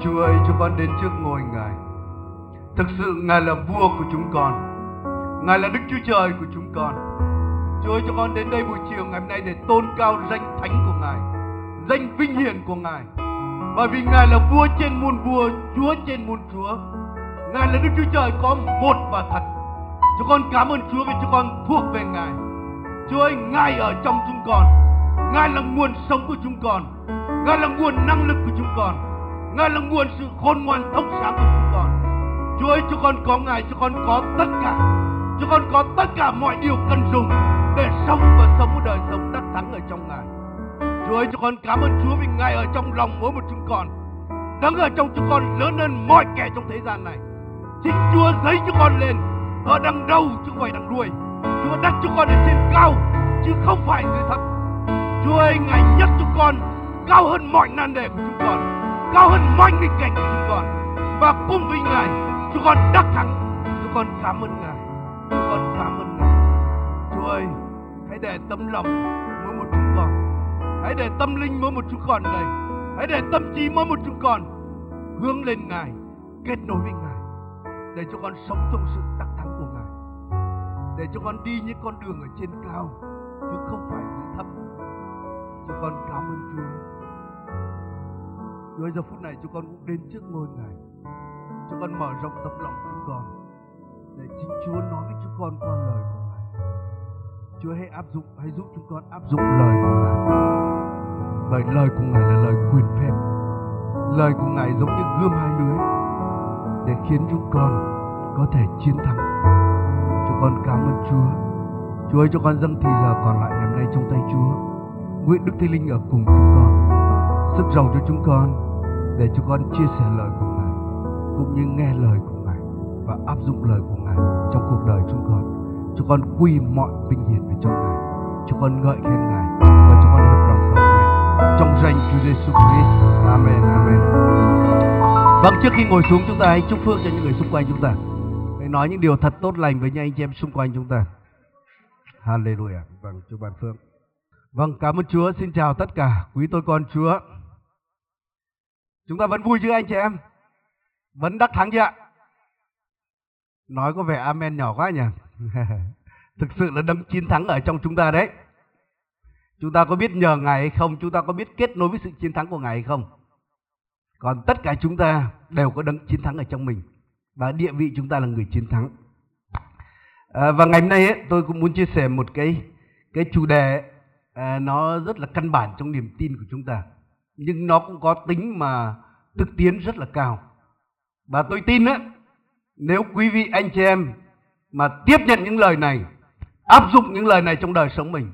Chúa ơi, chúng con đến trước ngôi Ngài. Thực sự Ngài là vua của chúng con. Ngài là Đức Chúa Trời của chúng con. Chúa ơi, cho con đến đây buổi chiều ngày hôm nay để tôn cao danh thánh của Ngài, danh vinh hiển của Ngài. Bởi vì Ngài là vua trên muôn vua, Chúa trên muôn Chúa. Ngài là Đức Chúa Trời có một và thật. Chúng con cảm ơn Chúa vì chúng con thuộc về Ngài. Chúa ơi, Ngài ở trong chúng con. Ngài là nguồn sống của chúng con. Ngài là nguồn năng lực của chúng con. Ngài là nguồn sự khôn ngoan thông sáng của chúng con. Chúa ơi, chúng con có Ngài, chúng con có tất cả. Chúng con có tất cả mọi điều cần dùng để sống và sống một đời sống đắc thắng ở trong Ngài. Chúa ơi, chúng con cảm ơn Chúa vì Ngài ở trong lòng mỗi một chúng con. Đấng ở trong chúng con lớn hơn mọi kẻ trong thế gian này. Chính Chúa giấy chúng con lên ở đằng đầu chứ không phải đằng đuôi. Chúa đặt chúng con ở trên cao chứ không phải dưới thấp. Chúa ơi, Ngài nhắc chúng con cao hơn mọi nan đề của chúng con, cao hơn mọi nghịch cảnh của chúng con. Và cùng với Ngài, chúng con đắc thắng. Chúng con cảm ơn Ngài. Chúng con cảm ơn Ngài. Chúa ơi, hãy để tâm lòng mỗi một chúng con, hãy để tâm linh mỗi một chúng con đây, hãy để tâm trí mỗi một chúng con hướng lên Ngài, kết nối với Ngài, để cho con sống trong sự đắc thắng của Ngài, để cho con đi những con đường ở trên cao, chứ không phải dưới thấp. Chúng con cảm ơn Chúa. Chúa giờ phút này chúng con cũng đến trước ngôi Ngài. Chúng con mở rộng tấm lòng chúng con để chính Chúa nói với chúng con qua lời của Ngài. Chúa hãy áp dụng, hãy giúp chúng con áp dụng lời của Ngài. Bởi lời của Ngài là lời quyền phép. Lời của Ngài giống như gươm hai lưới để khiến chúng con có thể chiến thắng. Chúng con cảm ơn Chúa. Chúa ơi cho con dâng thì giờ còn lại ngày hôm nay trong tay Chúa. Nguyện Đức Thánh Linh ở cùng chúng con, sức giàu cho chúng con để chúng con chia sẻ lời của Ngài cũng như nghe lời của Ngài và áp dụng lời của Ngài trong cuộc đời chúng con. Chúng con quy mọi vinh hiển về cho Ngài. Chúng con ngợi khen Ngài và chúng con hợp lòng cầu nguyện trong danh Chúa Giêsu Christ. Amen. Amen. Vâng, trước khi ngồi xuống chúng ta hãy chúc phước cho những người xung quanh chúng ta. Hãy nói những điều thật tốt lành với những anh chị em xung quanh chúng ta. Hallelujah. Vâng, chúc bạn phước. Vâng, cảm ơn Chúa. Xin chào tất cả quý tôi con Chúa. Chúng ta vẫn vui chứ anh chị em? Vẫn đắc thắng chưa ạ? Nói có vẻ amen nhỏ quá nhỉ? Thực sự là đấng chiến thắng ở trong chúng ta đấy. Chúng ta có biết nhờ Ngài hay không? Chúng ta có biết kết nối với sự chiến thắng của Ngài hay không? Còn tất cả chúng ta đều có đấng chiến thắng ở trong mình. Và địa vị chúng ta là người chiến thắng. À, và ngày hôm nay ấy, tôi cũng muốn chia sẻ một cái cái chủ đề à, nó rất là căn bản trong niềm tin của chúng ta. Nhưng nó cũng có tính mà thực tiến rất là cao. Và tôi tin á, nếu quý vị anh chị em mà tiếp nhận những lời này, áp dụng những lời này trong đời sống mình,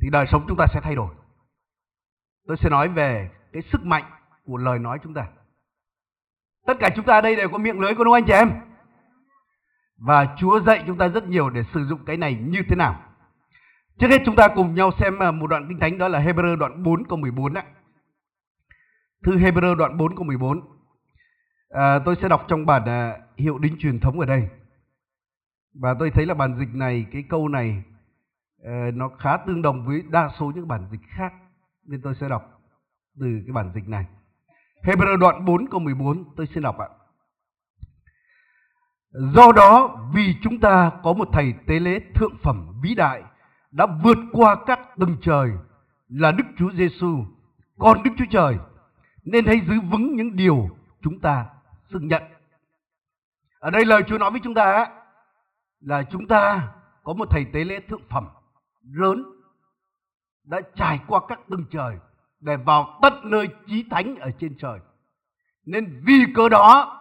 thì đời sống chúng ta sẽ thay đổi. Tôi sẽ nói về cái sức mạnh của lời nói chúng ta. Tất cả chúng ta ở đây đều có miệng lưới của đúng không anh chị em? Và Chúa dạy chúng ta rất nhiều để sử dụng cái này như thế nào. Trước hết chúng ta cùng nhau xem à, một đoạn kinh thánh đó là Hebrew đoạn 4 câu 14 ạ. Thư Hebrew đoạn 4 câu 14. À, tôi sẽ đọc trong bản à, hiệu đính truyền thống ở đây. Và tôi thấy là bản dịch này, cái câu này à, nó khá tương đồng với đa số những bản dịch khác. Nên tôi sẽ đọc từ cái bản dịch này. Hebrew đoạn 4 câu 14 tôi xin đọc ạ. Do đó vì chúng ta có một thầy tế lễ thượng phẩm vĩ đại đã vượt qua các tầng trời là Đức Chúa Giêsu, con Đức Chúa Trời, nên hãy giữ vững những điều chúng ta xưng nhận. Ở đây lời Chúa nói với chúng ta là chúng ta có một thầy tế lễ thượng phẩm lớn, đã trải qua các tầng trời để vào tận nơi chí thánh ở trên trời. Nên vì cơ đó,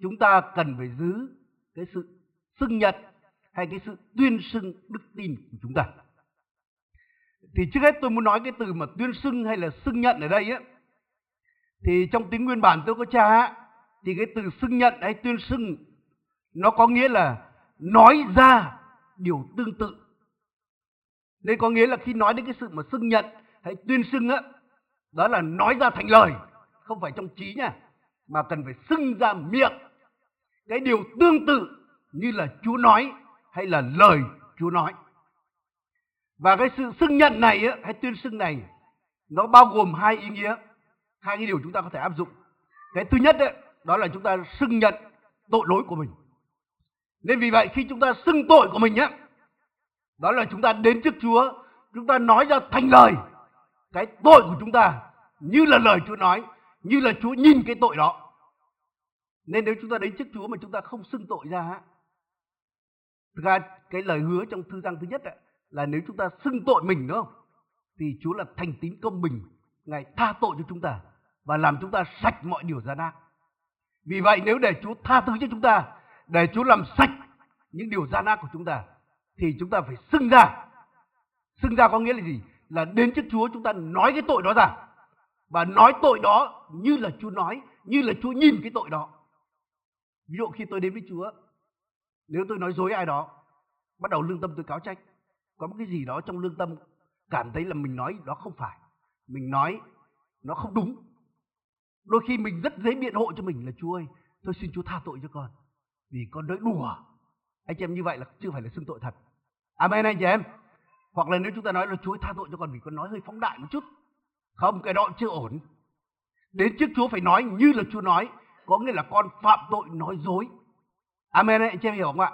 chúng ta cần phải giữ cái sự xưng nhận hay cái sự tuyên xưng đức tin của chúng ta. Thì trước hết tôi muốn nói cái từ mà tuyên xưng hay là xưng nhận ở đây á. Thì trong tiếng nguyên bản tôi có tra thì cái từ xưng nhận hay tuyên xưng nó có nghĩa là nói ra điều tương tự. Nên có nghĩa là khi nói đến cái sự mà xưng nhận hay tuyên xưng á, đó là nói ra thành lời, không phải trong trí nha, mà cần phải xưng ra miệng. Cái điều tương tự như là Chúa nói hay là lời Chúa nói. Và cái sự xưng nhận này á, hay tuyên xưng này nó bao gồm hai ý nghĩa, hai cái điều chúng ta có thể áp dụng. cái thứ nhất đấy, đó là chúng ta xưng nhận tội lỗi của mình. Nên vì vậy khi chúng ta xưng tội của mình nhé đó là chúng ta đến trước Chúa chúng ta nói ra thành lời cái tội của chúng ta như là lời Chúa nói như là Chúa nhìn cái tội đó. Nên nếu chúng ta đến trước Chúa mà chúng ta không xưng tội ra thực ra cái lời hứa trong thư răng thứ nhất ấy, là nếu chúng ta xưng tội mình đúng không? Thì Chúa là thành tín công bình ngài tha tội cho chúng ta và làm chúng ta sạch mọi điều gian ác. Vì vậy nếu để Chúa tha thứ cho chúng ta, để Chúa làm sạch những điều gian ác của chúng ta, thì chúng ta phải xưng ra. Xưng ra có nghĩa là gì? Là đến trước Chúa chúng ta nói cái tội đó ra. Và nói tội đó như là Chúa nói, như là Chúa nhìn cái tội đó. Ví dụ khi tôi đến với Chúa, nếu tôi nói dối ai đó, bắt đầu lương tâm tôi cáo trách. Có một cái gì đó trong lương tâm cảm thấy là mình nói đó không phải. Mình nói nó không đúng đôi khi mình rất dễ biện hộ cho mình là, Chúa ơi, tôi xin Chúa tha tội cho con, vì con nói đùa. Anh chị em như vậy là chưa phải là xưng tội thật. Amen, anh chị em. Hoặc là nếu chúng ta nói là, Chúa tha tội cho con vì con nói hơi phóng đại một chút. Không, cái đó chưa ổn. Đến trước Chúa phải nói như là Chúa nói, có nghĩa là con phạm tội nói dối. Amen, anh chị em hiểu không ạ?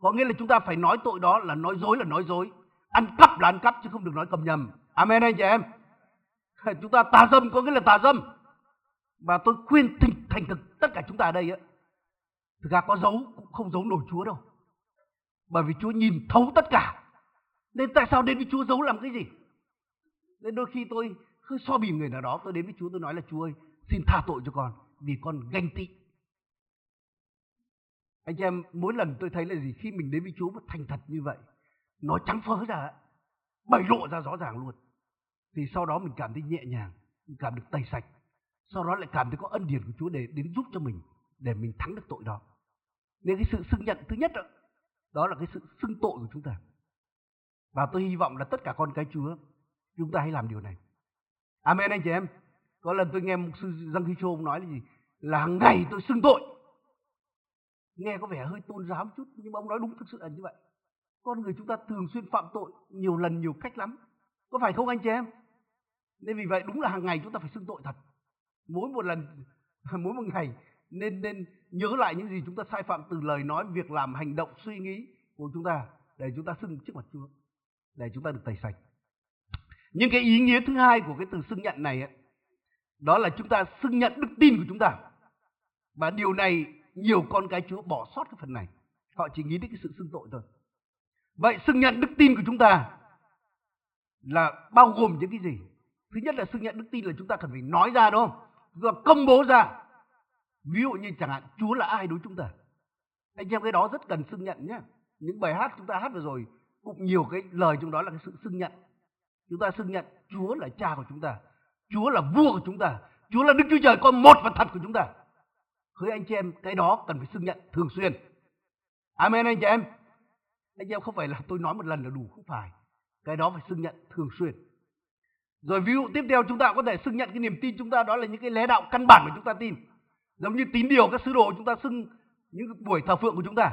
Có nghĩa là chúng ta phải nói tội đó là nói dối là nói dối. Ăn cắp là ăn cắp chứ không được nói cầm nhầm. Amen, anh chị em. Chúng ta tà dâm có nghĩa là tà dâm và tôi khuyên tình, thành thực tất cả chúng ta ở đây á thực ra có giấu cũng không giấu nổi Chúa đâu. Bởi vì Chúa nhìn thấu tất cả. Nên tại sao đến với Chúa giấu làm cái gì? Nên đôi khi tôi cứ so bì người nào đó tôi đến với Chúa tôi nói là Chúa ơi xin tha tội cho con vì con ganh tị. Anh chị em mỗi lần tôi thấy là gì khi mình đến với Chúa mà thành thật như vậy nó trắng phớ ra bày lộ ra rõ ràng luôn. Thì sau đó mình cảm thấy nhẹ nhàng mình cảm được tẩy sạch sau đó lại cảm thấy có ân điển của Chúa để đến giúp cho mình để mình thắng được tội đó. Nên cái sự xưng nhận thứ nhất đó, đó là cái sự xưng tội của chúng ta. Và tôi hy vọng là tất cả con cái Chúa chúng ta hãy làm điều này. Amen anh chị em. Có lần tôi nghe một sư Giang Khi Châu nói là gì? Là hàng ngày tôi xưng tội. Nghe có vẻ hơi tôn giáo một chút nhưng mà ông nói đúng thực sự là như vậy. Con người chúng ta thường xuyên phạm tội nhiều lần nhiều cách lắm. Có phải không anh chị em? Nên vì vậy đúng là hàng ngày chúng ta phải xưng tội thật mỗi một lần mỗi một ngày nên nên nhớ lại những gì chúng ta sai phạm từ lời nói việc làm hành động suy nghĩ của chúng ta để chúng ta xưng trước mặt Chúa để chúng ta được tẩy sạch. Nhưng cái ý nghĩa thứ hai của cái từ xưng nhận này ấy, đó là chúng ta xưng nhận đức tin của chúng ta. Và điều này nhiều con cái Chúa bỏ sót cái phần này. Họ chỉ nghĩ đến cái sự xưng tội thôi. Vậy xưng nhận đức tin của chúng ta là bao gồm những cái gì? Thứ nhất là xưng nhận đức tin là chúng ta cần phải nói ra đúng không? Và công bố ra, ví dụ như chẳng hạn, Chúa là ai đối với chúng ta? Anh em cái đó rất cần xưng nhận nhé. Những bài hát chúng ta hát vừa rồi, cũng nhiều cái lời trong đó là cái sự xưng nhận. Chúng ta xưng nhận, Chúa là cha của chúng ta, Chúa là vua của chúng ta, Chúa là Đức Chúa Trời, con một và thật của chúng ta. Hỡi anh chị em, cái đó cần phải xưng nhận thường xuyên. Amen anh chị em. Anh chị em không phải là tôi nói một lần là đủ, không phải. Cái đó phải xưng nhận thường xuyên rồi ví dụ tiếp theo chúng ta có thể xưng nhận cái niềm tin chúng ta đó là những cái lẽ đạo căn bản của chúng ta tin. Giống như tín điều các sứ đồ chúng ta xưng những buổi thờ phượng của chúng ta.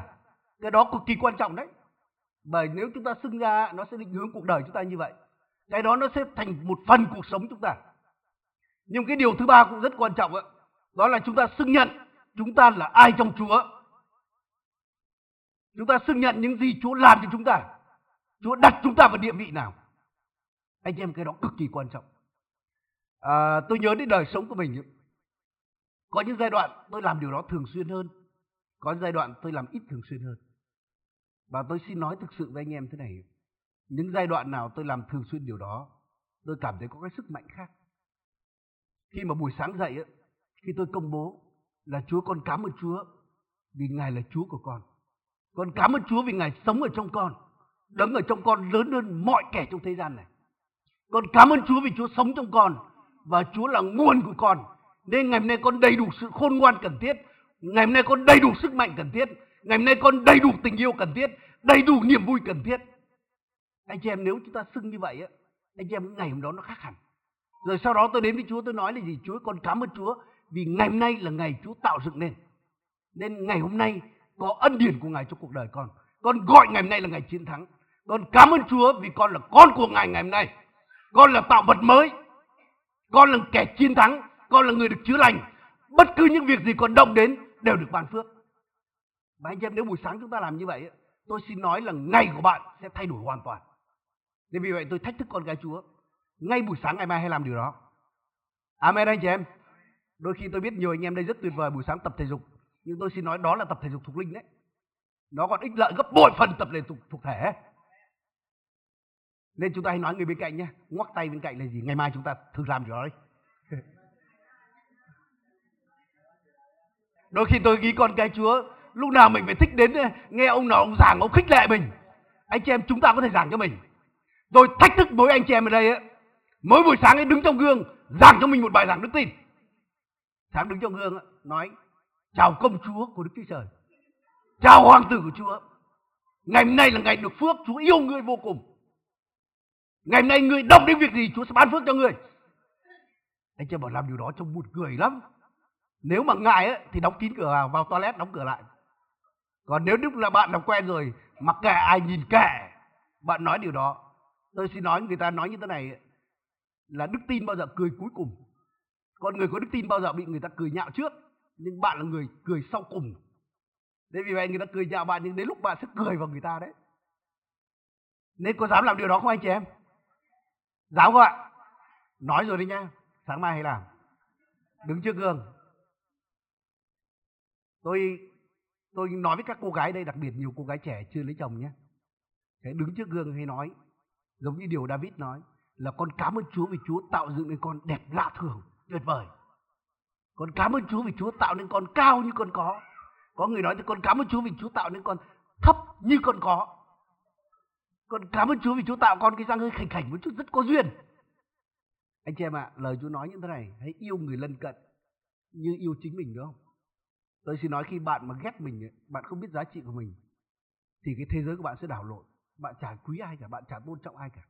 Cái đó cực kỳ quan trọng đấy. Bởi nếu chúng ta xưng ra nó sẽ định hướng cuộc đời chúng ta như vậy. Cái đó nó sẽ thành một phần cuộc sống chúng ta. Nhưng cái điều thứ ba cũng rất quan trọng đó, đó là chúng ta xưng nhận chúng ta là ai trong Chúa. Chúng ta xưng nhận những gì Chúa làm cho chúng ta. Chúa đặt chúng ta vào địa vị nào anh em cái đó cực kỳ quan trọng. À, tôi nhớ đến đời sống của mình có những giai đoạn tôi làm điều đó thường xuyên hơn. Có giai đoạn tôi làm ít thường xuyên hơn. Và tôi xin nói thực sự với anh em thế này. Những giai đoạn nào tôi làm thường xuyên điều đó tôi cảm thấy có cái sức mạnh khác. Khi mà buổi sáng dậy khi tôi công bố là Chúa con cảm ơn Chúa vì Ngài là Chúa của con. Con cảm ơn Chúa vì Ngài sống ở trong con đấng ở trong con lớn hơn mọi kẻ trong thế gian này con cảm ơn Chúa vì Chúa sống trong con và Chúa là nguồn của con. Nên ngày hôm nay con đầy đủ sự khôn ngoan cần thiết. Ngày hôm nay con đầy đủ sức mạnh cần thiết. Ngày hôm nay con đầy đủ tình yêu cần thiết, đầy đủ niềm vui cần thiết. Anh chị em, nếu chúng ta xưng như vậy á, anh chị em, ngày hôm đó nó khác hẳn. Rồi sau đó tôi đến với Chúa, tôi nói là gì? Chúa, con cảm ơn Chúa vì ngày hôm nay là ngày Chúa tạo dựng nên. Nên ngày hôm nay có ân điển của Ngài trong cuộc đời con. Con gọi ngày hôm nay là ngày chiến thắng. Con cảm ơn Chúa vì con là con của Ngài ngày hôm nay con là tạo vật mới. Con là kẻ chiến thắng. Con là người được chữa lành. Bất cứ những việc gì còn động đến đều được ban phước. Và anh em, nếu buổi sáng chúng ta làm như vậy tôi xin nói là ngày của bạn sẽ thay đổi hoàn toàn. Nên vì vậy tôi thách thức con gái chúa. Ngay buổi sáng ngày mai hãy làm điều đó. Amen anh chị em. Đôi khi tôi biết nhiều anh em đây rất tuyệt vời buổi sáng tập thể dục. Nhưng tôi xin nói đó là tập thể dục thuộc linh đấy. Nó còn ích lợi gấp bội phần tập thể dục thuộc thể nên chúng ta hãy nói người bên cạnh nhé. Ngoắc tay bên cạnh là gì? Ngày mai chúng ta thử làm điều đó đấy đôi khi tôi nghĩ con cái chúa lúc nào mình phải thích đến nghe ông nào ông giảng ông khích lệ mình. Anh chị em chúng ta có thể giảng cho mình. Tôi thách thức mỗi anh chị em ở đây ấy, mỗi buổi sáng ấy đứng trong gương giảng cho mình một bài giảng đức tin. Sáng đứng trong gương ấy, nói chào công chúa của đức chúa trời. Chào hoàng tử của chúa. Ngày hôm nay là ngày được phước. Chúa yêu ngươi vô cùng ngày hôm nay người động đến việc gì chúa sẽ ban phước cho người anh chị bảo làm điều đó trông buồn cười lắm. Nếu mà ngại ấy, thì đóng kín cửa vào, vào toilet đóng cửa lại. Còn nếu lúc là bạn làm quen rồi mặc kệ ai nhìn kệ bạn nói điều đó. Tôi xin nói người ta nói như thế này là đức tin bao giờ cười cuối cùng. Con người có đức tin bao giờ bị người ta cười nhạo trước nhưng bạn là người cười sau cùng. Thế vì vậy người ta cười nhạo bạn nhưng đến lúc bạn sẽ cười vào người ta đấy. Nên có dám làm điều đó không anh chị em? Giáo không ạ nói rồi đi nha sáng mai hãy làm. Đứng trước gương. Tôi tôi nói với các cô gái đây, đặc biệt nhiều cô gái trẻ chưa lấy chồng nhé hãy đứng trước gương hay nói, giống như điều David nói, là con cảm ơn Chúa vì Chúa tạo dựng nên con đẹp lạ thường, tuyệt vời. Con cảm ơn Chúa vì Chúa tạo nên con cao như con có. Có người nói thì con cảm ơn Chúa vì Chúa tạo nên con thấp như con có con cảm ơn Chúa vì Chúa tạo con cái răng hơi khảnh khảnh một chút rất có duyên. Anh chị em ạ à, lời Chúa nói như thế này hãy yêu người lân cận như yêu chính mình đúng không? Tôi xin nói khi bạn mà ghét mình bạn không biết giá trị của mình thì cái thế giới của bạn sẽ đảo lộn. Bạn chả quý ai cả bạn chả tôn trọng ai cả.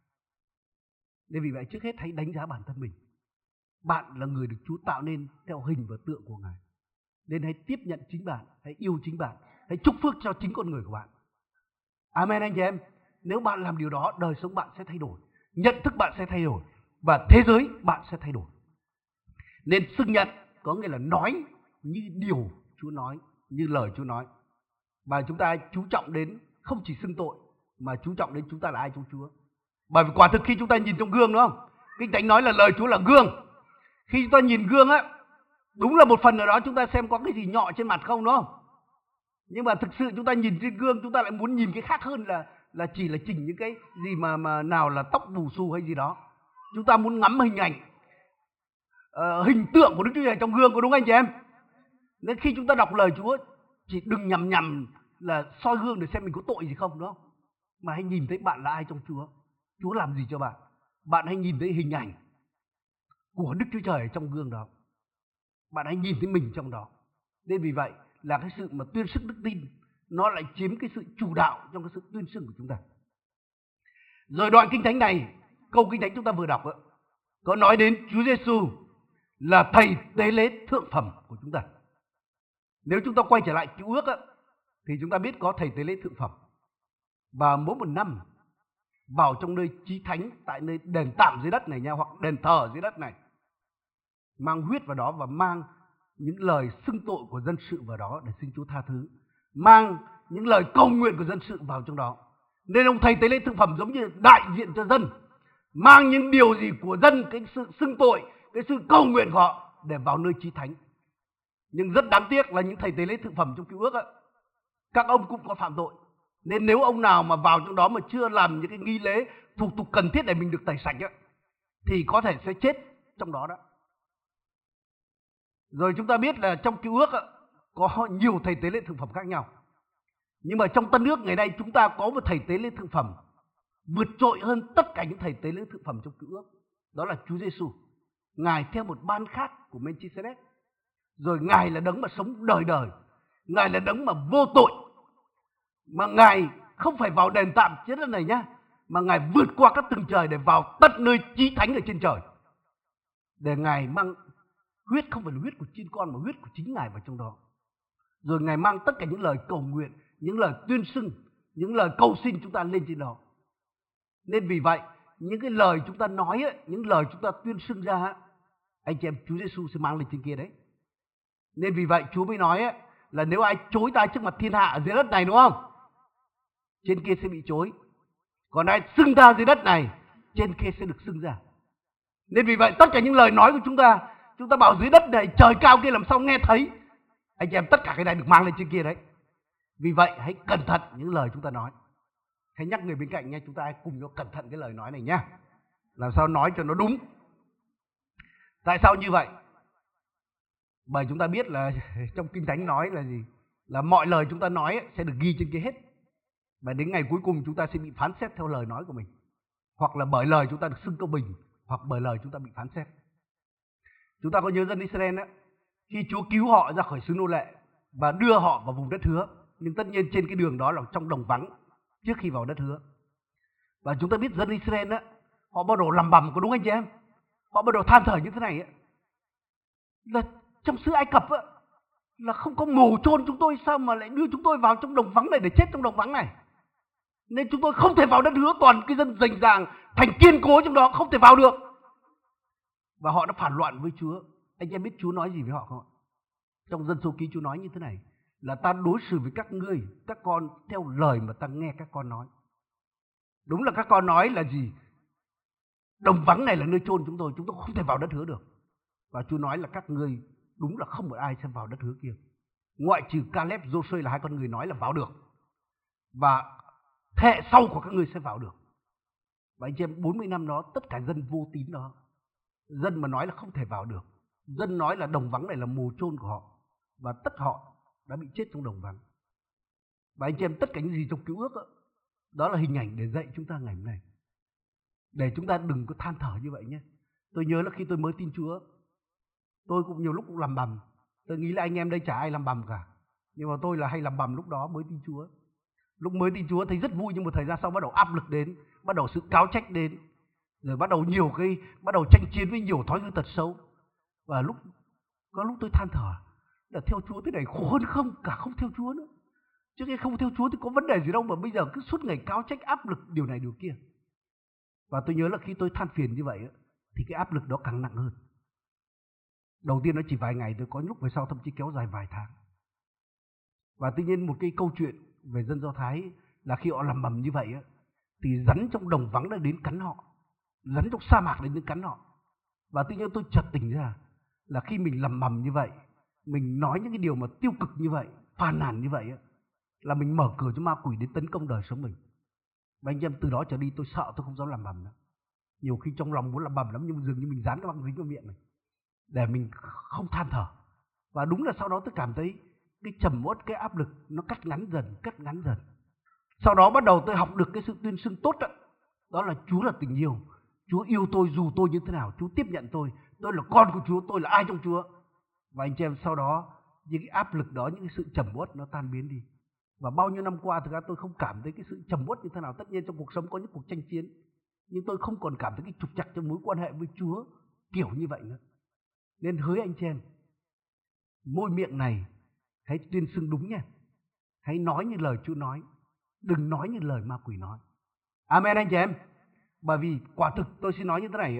Nên vì vậy trước hết hãy đánh giá bản thân mình. Bạn là người được Chúa tạo nên theo hình và tượng của Ngài. Nên hãy tiếp nhận chính bạn hãy yêu chính bạn hãy chúc phước cho chính con người của bạn. Amen anh chị em nếu bạn làm điều đó, đời sống bạn sẽ thay đổi, nhận thức bạn sẽ thay đổi và thế giới bạn sẽ thay đổi. Nên xưng nhận có nghĩa là nói như điều Chúa nói, như lời Chúa nói. Và chúng ta chú trọng đến, không chỉ xưng tội, mà chú trọng đến chúng ta là ai trong Chúa. Bởi vì quả thực khi chúng ta nhìn trong gương, đúng không? Kinh thánh nói là lời Chúa là gương. Khi chúng ta nhìn gương á, đúng là một phần ở đó chúng ta xem có cái gì nhọ trên mặt không, đúng không? Nhưng mà thực sự chúng ta nhìn trên gương, chúng ta lại muốn nhìn cái khác hơn là là chỉ là chỉnh những cái gì mà mà nào là tóc bù xù hay gì đó. Chúng ta muốn ngắm hình ảnh uh, hình tượng của đức chúa trời trong gương có đúng anh chị em? Nên khi chúng ta đọc lời chúa chỉ đừng nhầm nhầm là soi gương để xem mình có tội gì không đúng không? Mà hãy nhìn thấy bạn là ai trong chúa. Chúa làm gì cho bạn? Bạn hãy nhìn thấy hình ảnh của đức chúa trời trong gương đó. Bạn hãy nhìn thấy mình trong đó. Nên vì vậy là cái sự mà tuyên sức đức tin nó lại chiếm cái sự chủ đạo trong cái sự tuyên xưng của chúng ta. Rồi đoạn kinh thánh này câu kinh thánh chúng ta vừa đọc đó, có nói đến Chúa Giêsu là thầy tế lễ thượng phẩm của chúng ta. Nếu chúng ta quay trở lại cứu ước đó, thì chúng ta biết có thầy tế lễ thượng phẩm. Và mỗi một năm vào trong nơi chí thánh tại nơi đền tạm dưới đất này nha hoặc đền thờ dưới đất này mang huyết vào đó và mang những lời xưng tội của dân sự vào đó để xin Chúa tha thứ mang những lời cầu nguyện của dân sự vào trong đó. Nên ông thầy tế lễ thực phẩm giống như đại diện cho dân mang những điều gì của dân cái sự xưng tội cái sự cầu nguyện của họ để vào nơi chí thánh. Nhưng rất đáng tiếc là những thầy tế lễ thực phẩm trong cứu ước ấy, các ông cũng có phạm tội. Nên nếu ông nào mà vào trong đó mà chưa làm những cái nghi lễ thủ tục cần thiết để mình được tẩy sạch ấy, thì có thể sẽ chết trong đó đó. Rồi chúng ta biết là trong cứu ước ấy, có nhiều thầy tế lễ thực phẩm khác nhau. Nhưng mà trong tân nước ngày nay chúng ta có một thầy tế lễ thực phẩm vượt trội hơn tất cả những thầy tế lễ thực phẩm trong cựu ước. Đó là Chúa Giêsu ngài theo một ban khác của Melchizedek. Rồi ngài là đấng mà sống đời đời. Ngài là đấng mà vô tội. Mà ngài không phải vào đền tạm chết đất này nhá, mà ngài vượt qua các tầng trời để vào tận nơi chí thánh ở trên trời. Để ngài mang huyết không phải là huyết của chiên con, mà huyết của chính ngài vào trong đó rồi ngài mang tất cả những lời cầu nguyện những lời tuyên xưng những lời cầu xin chúng ta lên trên đó nên vì vậy những cái lời chúng ta nói ấy, những lời chúng ta tuyên xưng ra anh chị em Chúa Giêsu sẽ mang lên trên kia đấy Nên vì vậy Chúa mới nói ấy, là nếu ai chối ta trước mặt thiên hạ ở dưới đất này đúng không? Trên kia sẽ bị chối. Còn ai xưng ta dưới đất này, trên kia sẽ được xưng ra. Nên vì vậy tất cả những lời nói của chúng ta, chúng ta bảo dưới đất này trời cao kia làm sao nghe thấy. Anh chị em tất cả cái này được mang lên trên kia đấy. Vì vậy hãy cẩn thận những lời chúng ta nói. Hãy nhắc người bên cạnh nha, chúng ta hãy cùng nhau cẩn thận cái lời nói này nhé Làm sao nói cho nó đúng. Tại sao như vậy? Bởi chúng ta biết là trong Kinh Thánh nói là gì? Là mọi lời chúng ta nói sẽ được ghi trên kia hết. Và đến ngày cuối cùng chúng ta sẽ bị phán xét theo lời nói của mình. Hoặc là bởi lời chúng ta được xưng công bình, hoặc bởi lời chúng ta bị phán xét. Chúng ta có nhớ dân Israel á, khi Chúa cứu họ ra khỏi xứ nô lệ và đưa họ vào vùng đất hứa, nhưng tất nhiên trên cái đường đó là trong đồng vắng trước khi vào đất hứa. Và chúng ta biết dân Israel á, họ bắt đầu lầm bầm có đúng anh chị em? Họ bắt đầu than thở như thế này á. Là trong xứ Ai Cập á, là không có mồ chôn chúng tôi sao mà lại đưa chúng tôi vào trong đồng vắng này để chết trong đồng vắng này. Nên chúng tôi không thể vào đất hứa toàn cái dân rành ràng thành kiên cố trong đó không thể vào được. Và họ đã phản loạn với Chúa. Anh em biết Chúa nói gì với họ không ạ? Trong dân số ký Chúa nói như thế này là ta đối xử với các ngươi, các con theo lời mà ta nghe các con nói. Đúng là các con nói là gì? Đồng vắng này là nơi chôn chúng tôi, chúng tôi không thể vào đất hứa được. Và Chúa nói là các ngươi đúng là không một ai sẽ vào đất hứa kia. Ngoại trừ Caleb, Joshua là hai con người nói là vào được. Và thế sau của các ngươi sẽ vào được. Và anh chị em 40 năm đó tất cả dân vô tín đó. Dân mà nói là không thể vào được. Dân nói là đồng vắng này là mồ chôn của họ. Và tất họ đã bị chết trong đồng vắng. Và anh chị em tất cả những gì trong cứu ước đó, đó là hình ảnh để dạy chúng ta ngày hôm nay. Để chúng ta đừng có than thở như vậy nhé. Tôi nhớ là khi tôi mới tin Chúa, tôi cũng nhiều lúc cũng làm bầm. Tôi nghĩ là anh em đây chả ai làm bầm cả. Nhưng mà tôi là hay làm bầm lúc đó mới tin Chúa. Lúc mới tin Chúa thấy rất vui nhưng một thời gian sau bắt đầu áp lực đến, bắt đầu sự cáo trách đến. Rồi bắt đầu nhiều cái, bắt đầu tranh chiến với nhiều thói hư tật xấu. Và lúc, có lúc tôi than thở, là theo Chúa thế này khổ hơn không, cả không theo Chúa nữa. Chứ khi không theo Chúa thì có vấn đề gì đâu mà bây giờ cứ suốt ngày cáo trách áp lực điều này điều kia. Và tôi nhớ là khi tôi than phiền như vậy thì cái áp lực đó càng nặng hơn. Đầu tiên nó chỉ vài ngày tôi có lúc về sau thậm chí kéo dài vài tháng. Và tuy nhiên một cái câu chuyện về dân Do Thái là khi họ làm bầm như vậy thì rắn trong đồng vắng đã đến cắn họ. Rắn trong sa mạc đến cắn họ. Và tuy nhiên tôi chợt tỉnh ra là khi mình lầm bầm như vậy, mình nói những cái điều mà tiêu cực như vậy, phàn nàn như vậy là mình mở cửa cho ma quỷ đến tấn công đời sống mình. Và anh em từ đó trở đi tôi sợ tôi không dám làm bầm nữa. Nhiều khi trong lòng muốn làm bầm lắm nhưng dường như mình dán cái băng dính vào miệng này. Để mình không than thở. Và đúng là sau đó tôi cảm thấy cái trầm uất, cái áp lực nó cắt ngắn dần, cắt ngắn dần. Sau đó bắt đầu tôi học được cái sự tuyên xưng tốt đó. Đó là Chúa là tình yêu. Chúa yêu tôi dù tôi như thế nào. Chúa tiếp nhận tôi. Tôi là con của Chúa. Tôi là ai trong Chúa. Và anh chị em sau đó những cái áp lực đó, những cái sự trầm uất nó tan biến đi. Và bao nhiêu năm qua thực ra tôi không cảm thấy cái sự trầm uất như thế nào. Tất nhiên trong cuộc sống có những cuộc tranh chiến. Nhưng tôi không còn cảm thấy cái trục chặt trong mối quan hệ với Chúa kiểu như vậy nữa. Nên hứa anh chị em, môi miệng này hãy tuyên xưng đúng nha. Hãy nói như lời Chúa nói. Đừng nói như lời ma quỷ nói. Amen anh chị em. Bởi vì quả thực tôi xin nói như thế này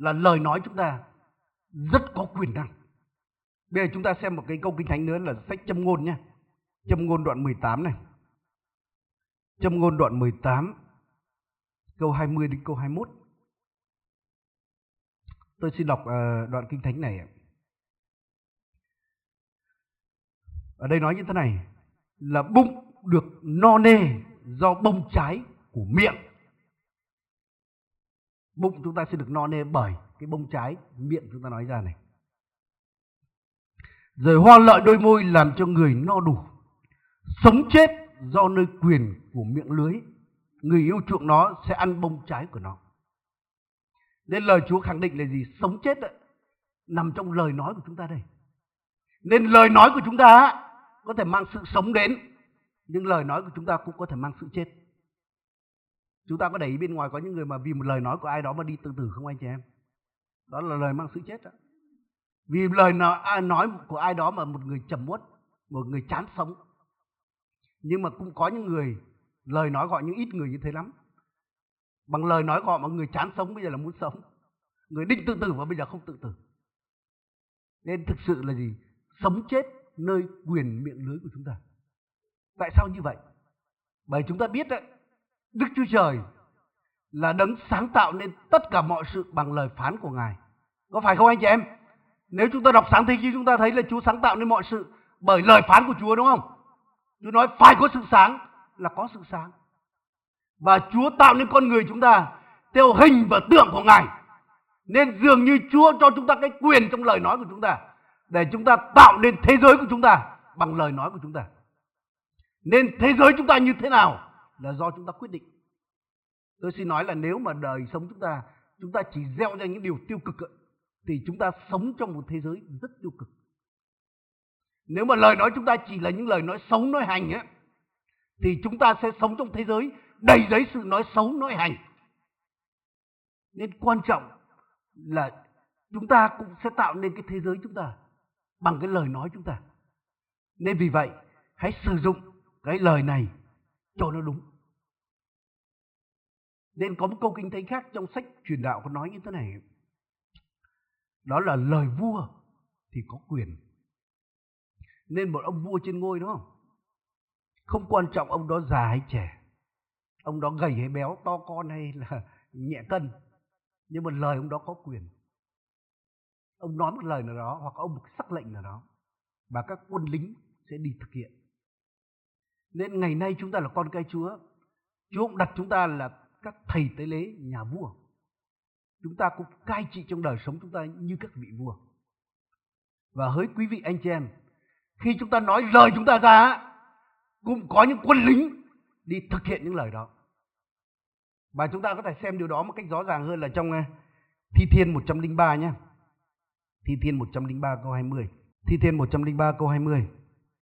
là lời nói chúng ta rất có quyền năng. Bây giờ chúng ta xem một cái câu kinh thánh nữa là sách châm ngôn nha. Châm ngôn đoạn 18 này. Châm ngôn đoạn 18 câu 20 đến câu 21. Tôi xin đọc ờ, đoạn kinh thánh này. Ở đây nói như thế này, là bụng được no nê do bông trái của miệng. Bụng chúng ta sẽ được no nê bởi cái bông trái miệng chúng ta nói ra này. Rồi hoa lợi đôi môi làm cho người no đủ. Sống chết do nơi quyền của miệng lưới. Người yêu chuộng nó sẽ ăn bông trái của nó. Nên lời Chúa khẳng định là gì? Sống chết đấy, nằm trong lời nói của chúng ta đây. Nên lời nói của chúng ta có thể mang sự sống đến, nhưng lời nói của chúng ta cũng có thể mang sự chết. Chúng ta có để ý bên ngoài có những người mà vì một lời nói của ai đó mà đi tự tử không anh chị em? Đó là lời mang sự chết đó. Vì lời à, nói của ai đó mà một người trầm uất, một người chán sống. Nhưng mà cũng có những người lời nói gọi những ít người như thế lắm. Bằng lời nói gọi mà người chán sống bây giờ là muốn sống. Người định tự tử và bây giờ không tự tử. Nên thực sự là gì? sống chết nơi quyền miệng lưới của chúng ta. Tại sao như vậy? Bởi chúng ta biết đấy, Đức Chúa Trời là đấng sáng tạo nên tất cả mọi sự bằng lời phán của Ngài. Có phải không anh chị em? Nếu chúng ta đọc sáng thế ký chúng ta thấy là Chúa sáng tạo nên mọi sự bởi lời phán của Chúa, đúng không? Chúa nói phải có sự sáng là có sự sáng. Và Chúa tạo nên con người chúng ta theo hình và tượng của Ngài. Nên dường như Chúa cho chúng ta cái quyền trong lời nói của chúng ta để chúng ta tạo nên thế giới của chúng ta bằng lời nói của chúng ta. Nên thế giới chúng ta như thế nào là do chúng ta quyết định. Tôi xin nói là nếu mà đời sống chúng ta chúng ta chỉ gieo ra những điều tiêu cực thì chúng ta sống trong một thế giới rất tiêu cực. Nếu mà lời nói chúng ta chỉ là những lời nói xấu nói hành á thì chúng ta sẽ sống trong thế giới đầy giấy sự nói xấu nói hành. Nên quan trọng là chúng ta cũng sẽ tạo nên cái thế giới chúng ta bằng cái lời nói chúng ta. Nên vì vậy, hãy sử dụng cái lời này cho nó đúng. Nên có một câu kinh thánh khác trong sách truyền đạo có nói như thế này. Đó là lời vua thì có quyền. Nên một ông vua trên ngôi đúng không? Không quan trọng ông đó già hay trẻ. Ông đó gầy hay béo, to con hay là nhẹ cân. Nhưng mà lời ông đó có quyền. Ông nói một lời nào đó hoặc ông một sắc lệnh nào đó. Và các quân lính sẽ đi thực hiện. Nên ngày nay chúng ta là con cái Chúa. Chúa cũng đặt chúng ta là các thầy tế lễ nhà vua. Chúng ta cũng cai trị trong đời sống chúng ta như các vị vua. Và hỡi quý vị anh chị em, khi chúng ta nói lời chúng ta ra, cũng có những quân lính đi thực hiện những lời đó. Và chúng ta có thể xem điều đó một cách rõ ràng hơn là trong ờ, Thi Thiên 103 nhé. Thi Thiên 103 câu 20. Thi Thiên 103 câu 20.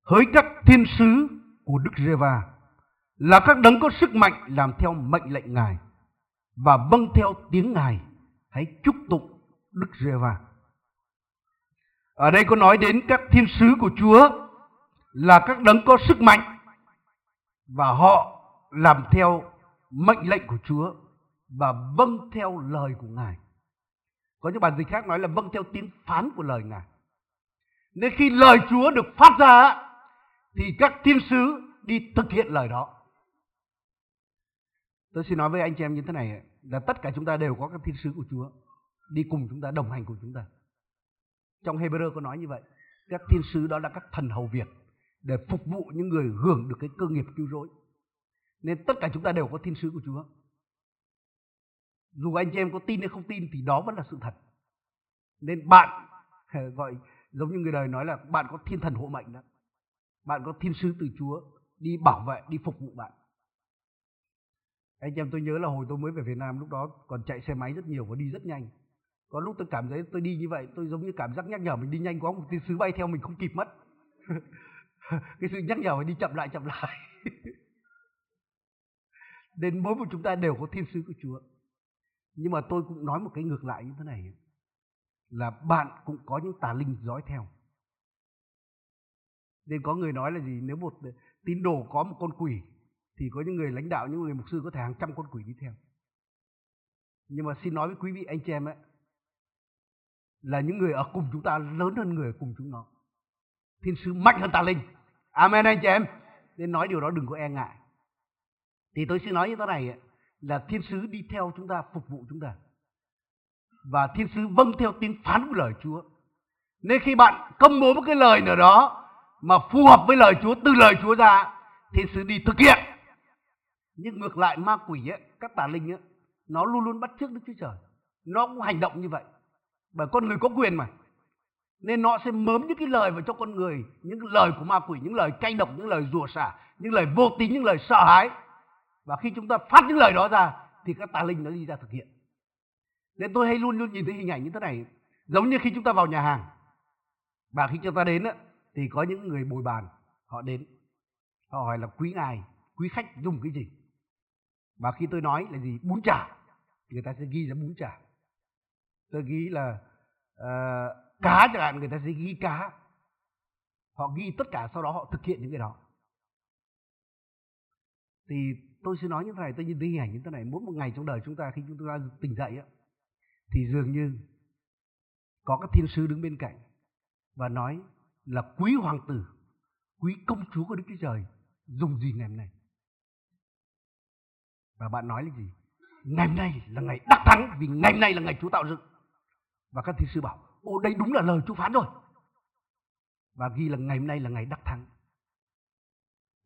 Hỡi các thiên sứ của Đức Giê-va là các đấng có sức mạnh làm theo mệnh lệnh Ngài và vâng theo tiếng Ngài hãy chúc tụng Đức Giê-va. Ở đây có nói đến các thiên sứ của Chúa là các đấng có sức mạnh và họ làm theo mệnh lệnh của Chúa và vâng theo lời của Ngài. Có những bản dịch khác nói là vâng theo tiếng phán của lời Ngài. Nên khi lời Chúa được phát ra thì các thiên sứ đi thực hiện lời đó. Tôi xin nói với anh chị em như thế này là tất cả chúng ta đều có các thiên sứ của Chúa đi cùng chúng ta đồng hành cùng chúng ta. Trong Hebrew có nói như vậy, các thiên sứ đó là các thần hầu việc để phục vụ những người hưởng được cái cơ nghiệp cứu rỗi. Nên tất cả chúng ta đều có thiên sứ của Chúa. Dù anh chị em có tin hay không tin thì đó vẫn là sự thật. Nên bạn gọi giống như người đời nói là bạn có thiên thần hộ mệnh đó. Bạn có thiên sứ từ Chúa đi bảo vệ, đi phục vụ bạn. Anh em, tôi nhớ là hồi tôi mới về Việt Nam, lúc đó còn chạy xe máy rất nhiều và đi rất nhanh. Có lúc tôi cảm thấy tôi đi như vậy, tôi giống như cảm giác nhắc nhở mình đi nhanh quá, một thiên sứ bay theo mình không kịp mất. cái sự nhắc nhở phải đi chậm lại chậm lại. Nên mỗi một chúng ta đều có thiên sứ của Chúa. Nhưng mà tôi cũng nói một cái ngược lại như thế này. Là bạn cũng có những tà linh dõi theo. Nên có người nói là gì? Nếu một tín đồ có một con quỷ thì có những người lãnh đạo, những người mục sư có thể hàng trăm con quỷ đi theo. Nhưng mà xin nói với quý vị anh chị em ấy là những người ở cùng chúng ta lớn hơn người ở cùng chúng nó. Thiên sứ mạnh hơn tà linh. Amen anh chị em. Nên nói điều đó đừng có e ngại. Thì tôi xin nói như thế này ấy, là thiên sứ đi theo chúng ta, phục vụ chúng ta. Và thiên sứ vâng theo tiếng phán của lời Chúa. Nên khi bạn công bố một cái lời nào đó mà phù hợp với lời Chúa, từ lời Chúa ra, thiên sứ đi thực hiện. Nhưng ngược lại ma quỷ ấy, các tà linh ấy, nó luôn luôn bắt chước Đức Chúa Trời. Nó cũng hành động như vậy. Bởi con người có quyền mà. Nên nó sẽ mớm những cái lời vào cho con người, những lời của ma quỷ, những lời cay độc, những lời rùa xả, những lời vô tín, những lời sợ hãi. Và khi chúng ta phát những lời đó ra, thì các tà linh nó đi ra thực hiện. Nên tôi hay luôn luôn nhìn thấy hình ảnh như thế này. Giống như khi chúng ta vào nhà hàng. Và khi chúng ta đến, thì có những người bồi bàn, họ đến. Họ hỏi là quý ngài, quý khách dùng cái gì? Và khi tôi nói là gì? Bún chả. Người ta sẽ ghi ra bún chả. Tôi ghi là uh, cá chẳng hạn, người ta sẽ ghi cá. Họ ghi tất cả, sau đó họ thực hiện những cái đó. Thì tôi sẽ nói như thế này, tôi nhìn thấy hình ảnh như thế này. Mỗi một ngày trong đời chúng ta khi chúng ta tỉnh dậy á, thì dường như có các thiên sứ đứng bên cạnh và nói là quý hoàng tử, quý công chúa của Đức Chúa Trời dùng gì ngày hôm nay? Và bạn nói là gì? Ngày hôm nay là ngày đắc thắng vì ngày hôm nay là ngày Chúa tạo dựng. Và các thi sư bảo, ô đây đúng là lời Chúa phán rồi. Và ghi là ngày hôm nay là ngày đắc thắng.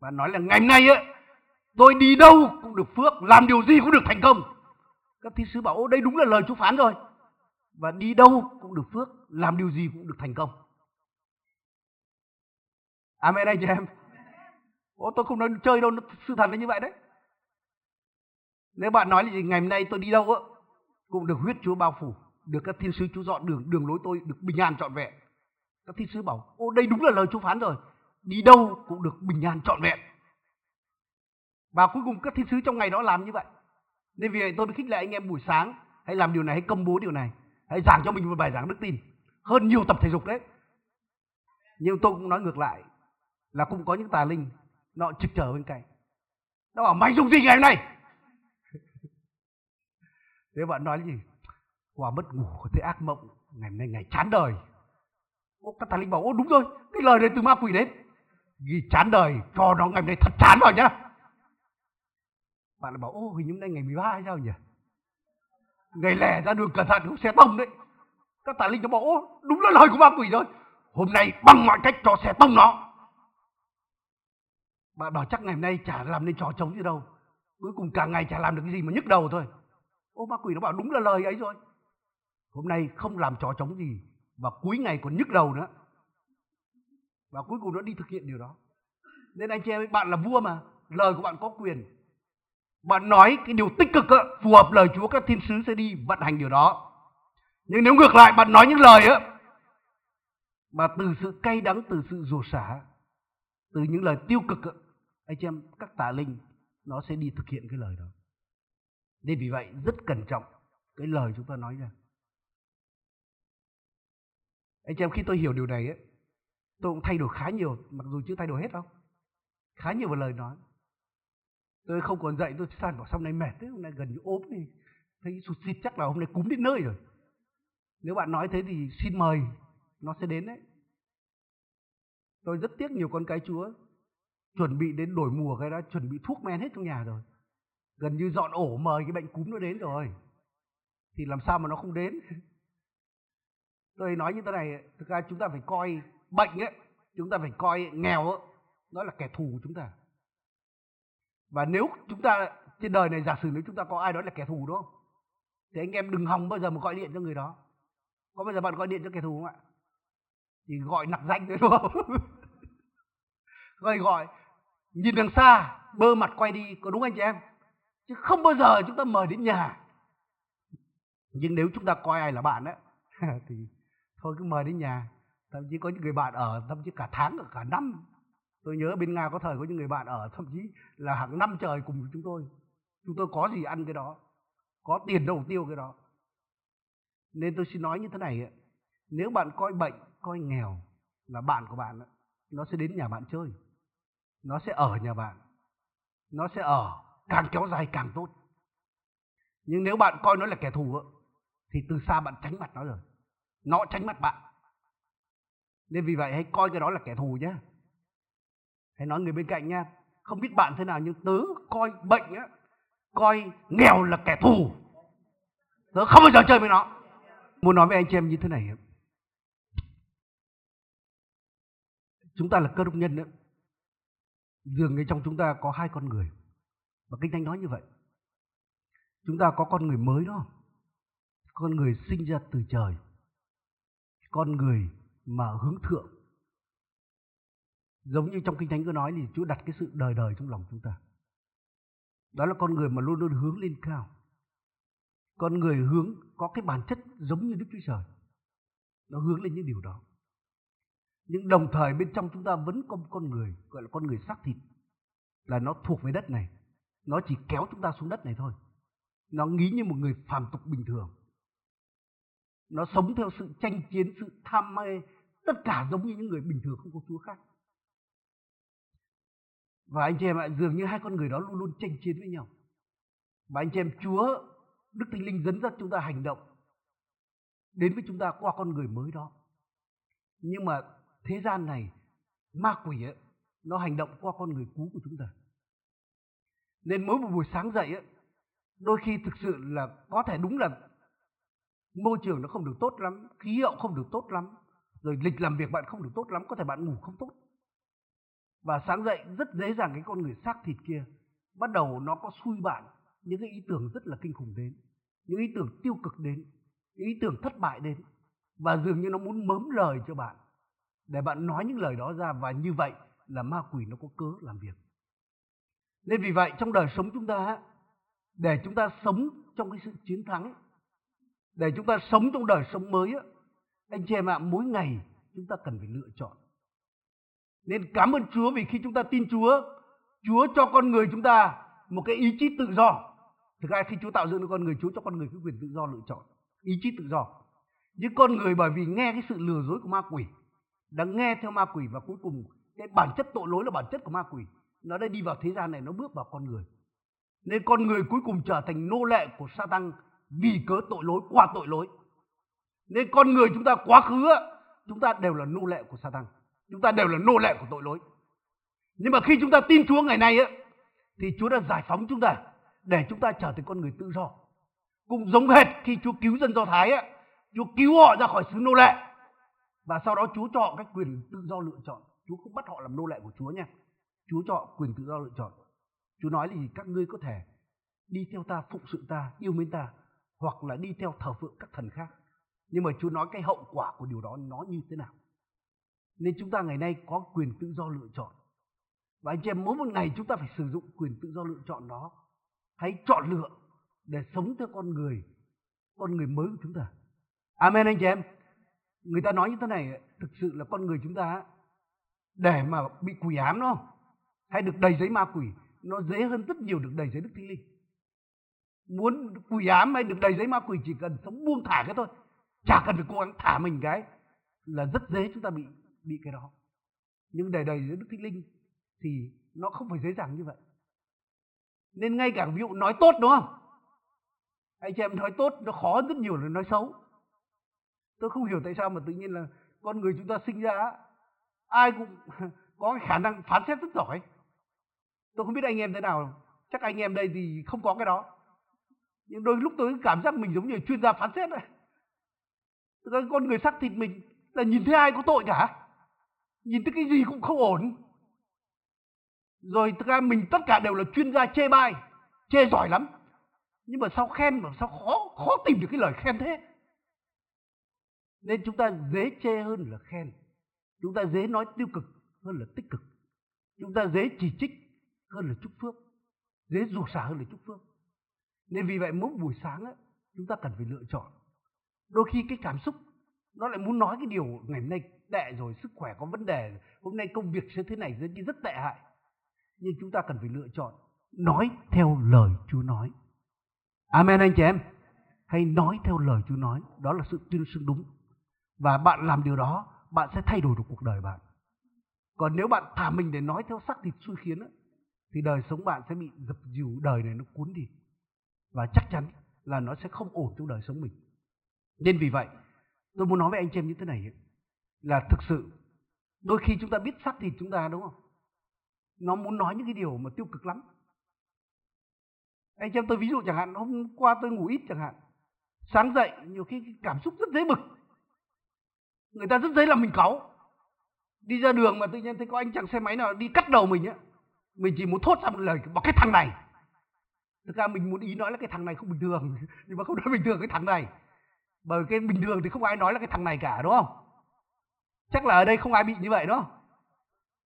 Và nói là ngày hôm nay ấy, tôi đi đâu cũng được phước, làm điều gì cũng được thành công. Các thi sư bảo, ô đây đúng là lời Chúa phán rồi. Và đi đâu cũng được phước, làm điều gì cũng được thành công. Amen anh chị em. Ô tôi không nói chơi đâu, sự thật là như vậy đấy. Nếu bạn nói là gì ngày hôm nay tôi đi đâu á cũng được huyết Chúa bao phủ, được các thiên sứ Chúa dọn đường, đường lối tôi được bình an trọn vẹn. Các thiên sứ bảo, ô đây đúng là lời Chúa phán rồi, đi đâu cũng được bình an trọn vẹn. Và cuối cùng các thiên sứ trong ngày đó làm như vậy. Nên vì vậy tôi khích lệ anh em buổi sáng hãy làm điều này, hãy công bố điều này, hãy giảng cho mình một bài giảng đức tin hơn nhiều tập thể dục đấy. Nhưng tôi cũng nói ngược lại là cũng có những tà linh nó trực trở bên cạnh. Nó bảo mày dùng gì ngày hôm nay? Thế bạn nói gì? Qua mất ngủ có thấy ác mộng, ngày nay ngày chán đời. Ô, các thầy linh bảo, ô, đúng rồi, cái lời này từ ma quỷ đến. Ghi chán đời cho nó, ngày nay thật chán vào nhá. Bạn lại bảo, ô, hình như hôm nay ngày 13 hay sao nhỉ? Ngày lẻ ra đường cẩn thận cũng xe tông đấy. Các tài linh nó bảo, ô, đúng là lời của ma quỷ rồi. Hôm nay bằng mọi cách cho xe tông nó. Bạn bảo chắc ngày hôm nay chả làm nên trò trống gì đâu. Cuối cùng cả ngày chả làm được cái gì mà nhức đầu thôi ô ma quỷ nó bảo đúng là lời ấy rồi. Hôm nay không làm trò trống gì và cuối ngày còn nhức đầu nữa. Và cuối cùng nó đi thực hiện điều đó. Nên anh chị em bạn là vua mà lời của bạn có quyền. Bạn nói cái điều tích cực á, phù hợp lời Chúa các thiên sứ sẽ đi vận hành điều đó. Nhưng nếu ngược lại bạn nói những lời á mà từ sự cay đắng từ sự rủa xả từ những lời tiêu cực á, anh chị em các tà linh nó sẽ đi thực hiện cái lời đó nên vì vậy rất cẩn trọng cái lời chúng ta nói ra. Anh chị em khi tôi hiểu điều này ấy, tôi cũng thay đổi khá nhiều, mặc dù chưa thay đổi hết đâu. Khá nhiều vào lời nói. Tôi không còn dậy tôi sàn bảo sau này mệt thế, hôm nay gần như ốm thì thấy sụt xịt chắc là hôm nay cúm đến nơi rồi. Nếu bạn nói thế thì xin mời, nó sẽ đến đấy. Tôi rất tiếc nhiều con cái chúa chuẩn bị đến đổi mùa cái đã chuẩn bị thuốc men hết trong nhà rồi gần như dọn ổ mời cái bệnh cúm nó đến rồi. Thì làm sao mà nó không đến? Tôi nói như thế này thực ra chúng ta phải coi bệnh ấy chúng ta phải coi nghèo ấy, nó là kẻ thù của chúng ta. Và nếu chúng ta trên đời này giả sử nếu chúng ta có ai đó là kẻ thù đúng không? Thì anh em đừng hòng bao giờ mà gọi điện cho người đó. Có bao giờ bạn gọi điện cho kẻ thù không ạ? Thì gọi nặc danh đấy đúng không? Gọi gọi nhìn đằng xa bơ mặt quay đi có đúng anh chị em? Chứ không bao giờ chúng ta mời đến nhà. Nhưng nếu chúng ta coi ai là bạn á, thì thôi cứ mời đến nhà. Thậm chí có những người bạn ở, thậm chí cả tháng, cả năm. Tôi nhớ bên nga có thời có những người bạn ở, thậm chí là hàng năm trời cùng với chúng tôi. Chúng tôi có gì ăn cái đó, có tiền đầu tiêu cái đó. Nên tôi xin nói như thế này nếu bạn coi bệnh, coi nghèo là bạn của bạn nó sẽ đến nhà bạn chơi. Nó sẽ ở nhà bạn. Nó sẽ ở càng kéo dài càng tốt. Nhưng nếu bạn coi nó là kẻ thù thì từ xa bạn tránh mặt nó rồi. Nó tránh mặt bạn. Nên vì vậy hãy coi cái đó là kẻ thù nhé hãy nói người bên cạnh nha không biết bạn thế nào nhưng tớ coi bệnh á, coi nghèo là kẻ thù. Tớ không bao giờ chơi với nó. Muốn nói với anh chị em như thế này chúng ta là cơ đốc nhân đó dường như trong chúng ta có hai con người và Kinh Thánh nói như vậy. Chúng ta có con người mới đó. Con người sinh ra từ trời. Con người mà hướng thượng. Giống như trong Kinh Thánh có nói thì Chúa đặt cái sự đời đời trong lòng chúng ta. Đó là con người mà luôn luôn hướng lên cao. Con người hướng, có cái bản chất giống như Đức Chúa Trời. Nó hướng lên những điều đó. Nhưng đồng thời bên trong chúng ta vẫn có một con người, gọi là con người xác thịt, là nó thuộc về đất này nó chỉ kéo chúng ta xuống đất này thôi. Nó nghĩ như một người phàm tục bình thường. Nó sống theo sự tranh chiến sự tham mê tất cả giống như những người bình thường không có chúa khác. Và anh chị em ạ dường như hai con người đó luôn luôn tranh chiến với nhau. Và anh chị em chúa đức thánh linh dẫn dắt chúng ta hành động đến với chúng ta qua con người mới đó. Nhưng mà thế gian này ma quỷ ấy, nó hành động qua con người cũ của chúng ta nên mỗi một buổi sáng dậy ấy, đôi khi thực sự là có thể đúng là môi trường nó không được tốt lắm khí hậu không được tốt lắm rồi lịch làm việc bạn không được tốt lắm có thể bạn ngủ không tốt. Và sáng dậy rất dễ dàng cái con người xác thịt kia bắt đầu nó có xui bạn những cái ý tưởng rất là kinh khủng đến những ý tưởng tiêu cực đến những ý tưởng thất bại đến và dường như nó muốn mớm lời cho bạn để bạn nói những lời đó ra và như vậy là ma quỷ nó có cớ làm việc nên vì vậy trong đời sống chúng ta để chúng ta sống trong cái sự chiến thắng, để chúng ta sống trong đời sống mới anh chị em ạ, mỗi ngày chúng ta cần phải lựa chọn. Nên cảm ơn Chúa vì khi chúng ta tin Chúa Chúa cho con người chúng ta một cái ý chí tự do. Thực ra khi Chúa tạo dựng được con người, Chúa cho con người cái quyền tự do lựa chọn, ý chí tự do. Những con người bởi vì nghe cái sự lừa dối của ma quỷ, đã nghe theo ma quỷ và cuối cùng cái bản chất tội lỗi là bản chất của ma quỷ nó đã đi vào thế gian này, nó bước vào con người. Nên con người cuối cùng trở thành nô lệ của sa tăng vì cớ tội lỗi qua tội lỗi. Nên con người chúng ta quá khứ chúng ta đều là nô lệ của sa tăng chúng ta đều là nô lệ của tội lỗi. Nhưng mà khi chúng ta tin Chúa ngày nay á, thì Chúa đã giải phóng chúng ta để chúng ta trở thành con người tự do. Cũng giống hệt khi Chúa cứu dân Do Thái á, Chúa cứu họ ra khỏi xứ nô lệ. Và sau đó Chúa cho họ cái quyền tự do lựa chọn. Chúa không bắt họ làm nô lệ của Chúa nha. Chúa cho họ quyền tự do lựa chọn. Chúa nói là gì? Các ngươi có thể đi theo ta, phụng sự ta, yêu mến ta, hoặc là đi theo thờ phượng các thần khác. Nhưng mà Chúa nói cái hậu quả của điều đó nó như thế nào? Nên chúng ta ngày nay có quyền tự do lựa chọn. Và anh chị em, mỗi một ngày chúng ta phải sử dụng quyền tự do lựa chọn đó. Hãy chọn lựa để sống theo con người con người mới của chúng ta. Amen, anh chị em. Người ta nói như thế này, thực sự là con người chúng ta để mà bị quỷ ám, đúng không? Hay được đầy giấy ma quỷ. Nó dễ hơn rất nhiều được đầy giấy đức thánh linh. Muốn quỷ ám hay được đầy giấy ma quỷ chỉ cần sống buông thả cái thôi. Chả cần phải cố gắng thả mình cái là rất dễ chúng ta bị bị cái đó. Nhưng để đầy giấy đức thánh linh thì nó không phải dễ dàng như vậy. Nên ngay cả ví dụ nói tốt, đúng không? Anh chị em nói tốt nó khó rất nhiều là nói xấu. Tôi không hiểu tại sao mà tự nhiên là con người chúng ta sinh ra ai cũng có khả năng phán xét rất giỏi tôi không biết anh em thế nào. Chắc anh em đây thì không có cái đó. Nhưng đôi lúc tôi cảm giác mình giống như chuyên gia phán xét này Thực con người xác thịt mình, là nhìn thấy ai có tội cả. Nhìn thấy cái gì cũng không ổn. Rồi thực ra mình tất cả đều là chuyên gia chê bai, chê giỏi lắm. Nhưng mà sao khen mà sao khó khó tìm được cái lời khen thế? Nên chúng ta dễ chê hơn là khen. Chúng ta dễ nói tiêu cực hơn là tích cực. Chúng ta dễ chỉ trích hơn là chúc phước dễ rủa xả hơn là chúc phước. Nên vì vậy mỗi buổi sáng á, chúng ta cần phải lựa chọn. Đôi khi cái cảm xúc nó lại muốn nói cái điều ngày hôm nay tệ rồi sức khỏe có vấn đề hôm nay công việc sẽ thế này rất rất tệ hại. Nhưng chúng ta cần phải lựa chọn nói theo lời Chúa nói. Amen anh chị em. Hay nói theo lời Chúa nói. Đó là sự tuyên xưng đúng. Và bạn làm điều đó bạn sẽ thay đổi được cuộc đời bạn. Còn nếu bạn thả mình để nói theo sắc thịt xui khiến thì đời sống bạn sẽ bị dập dìu, đời này nó cuốn đi. Và chắc chắn là nó sẽ không ổn trong đời sống mình. Nên vì vậy, tôi muốn nói với anh chị em như thế này là thực sự đôi khi chúng ta biết sắc thịt chúng ta, đúng không? Nó muốn nói những cái điều mà tiêu cực lắm. Anh chị em tôi ví dụ chẳng hạn, hôm qua tôi ngủ ít chẳng hạn, sáng dậy nhiều khi cảm xúc rất dễ bực. Người ta rất dễ làm mình cáu. Đi ra đường mà tự nhiên thấy có anh chàng xe máy nào đi cắt đầu mình á mình chỉ muốn thốt ra một lời bảo cái thằng này. Thực ra mình muốn ý nói là cái thằng này không bình thường nhưng mà không nói bình thường cái thằng này. Bởi cái bình thường thì không ai nói là cái thằng này cả đúng không? Chắc là ở đây không ai bị như vậy đúng không?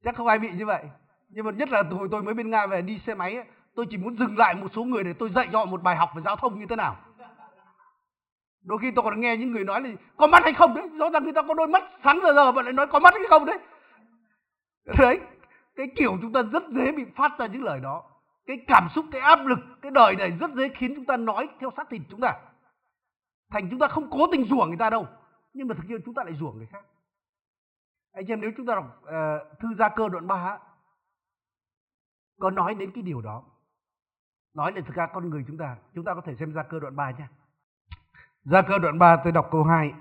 Chắc không ai bị như vậy. Nhưng mà nhất là hồi tôi mới bên nga về đi xe máy ấy, tôi chỉ muốn dừng lại một số người để tôi dạy cho họ một bài học về giao thông như thế nào. Đôi khi tôi còn nghe những người nói là có mắt hay không đấy rõ ràng người ta có đôi mắt sáng giờ giờ mà lại nói có mắt hay không đấy. Đấy cái kiểu chúng ta rất dễ bị phát ra những lời đó. Cái cảm xúc cái áp lực cái đời này rất dễ khiến chúng ta nói theo sát thịt chúng ta. Thành chúng ta không cố tình rủa người ta đâu nhưng mà thực hiện chúng ta lại rủa người khác. Anh em nếu chúng ta đọc uh, thư gia cơ đoạn 3 có nói đến cái điều đó. Nói đến thực ra con người chúng ta chúng ta có thể xem gia cơ đoạn 3 nhé. Gia cơ đoạn 3 tôi đọc câu 2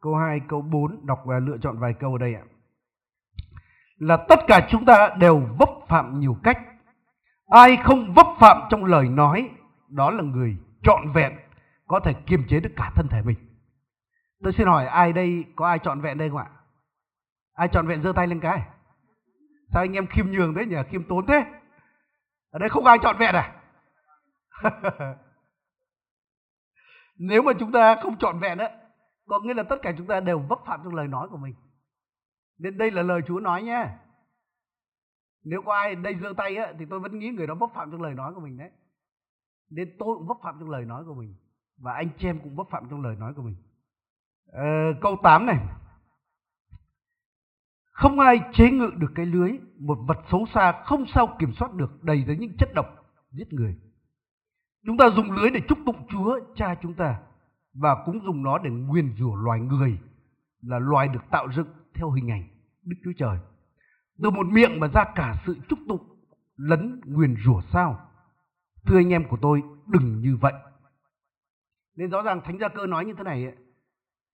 câu 2 câu 4 đọc và lựa chọn vài câu ở đây ạ là tất cả chúng ta đều vấp phạm nhiều cách. Ai không vấp phạm trong lời nói, đó là người trọn vẹn, có thể kiềm chế được cả thân thể mình. Tôi xin hỏi ai đây, có ai trọn vẹn đây không ạ? Ai trọn vẹn giơ tay lên cái? Sao anh em khiêm nhường thế nhỉ, khiêm tốn thế? Ở đây không ai trọn vẹn à? Nếu mà chúng ta không trọn vẹn á, có nghĩa là tất cả chúng ta đều vấp phạm trong lời nói của mình. Nên đây là lời Chúa nói nhé. Nếu có ai đây giơ tay á, thì tôi vẫn nghĩ người đó vấp phạm trong lời nói của mình đấy. Nên tôi cũng vấp phạm trong lời nói của mình. Và anh chị em cũng vấp phạm trong lời nói của mình. Ờ, câu 8 này. Không ai chế ngự được cái lưới, một vật xấu xa không sao kiểm soát được đầy với những chất độc giết người. Chúng ta dùng lưới để chúc tụng Chúa cha chúng ta và cũng dùng nó để nguyền rủa loài người là loài được tạo dựng theo hình ảnh Đức Chúa Trời. Từ một miệng mà ra cả sự chúc tụng lẫn nguyền rủa sao? Thưa anh em của tôi, đừng như vậy. Nên rõ ràng Thánh Gia Cơ nói như thế này ấy,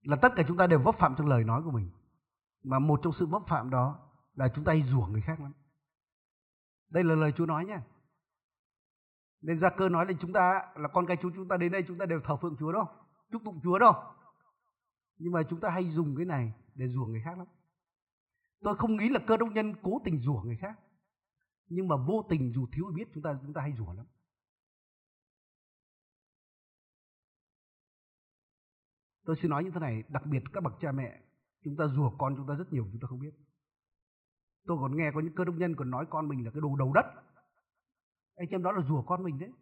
là tất cả chúng ta đều vấp phạm trong lời nói của mình. Mà một trong sự vấp phạm đó là chúng ta hay rủa người khác lắm. Đây là lời Chúa nói nha Nên Gia Cơ nói là chúng ta là con cái Chúa chúng ta đến đây chúng ta đều thờ phượng Chúa đâu, chúc tụng Chúa đâu. Nhưng mà chúng ta hay dùng cái này để rủa người khác lắm. Tôi không nghĩ là cơ đốc nhân cố tình rủa người khác. Nhưng mà vô tình dù thiếu biết chúng ta chúng ta hay rủa lắm. Tôi xin nói như thế này, đặc biệt các bậc cha mẹ, chúng ta rủa con chúng ta rất nhiều chúng ta không biết. Tôi còn nghe có những cơ đốc nhân còn nói con mình là cái đồ đầu đất. Anh em đó là rủa con mình đấy.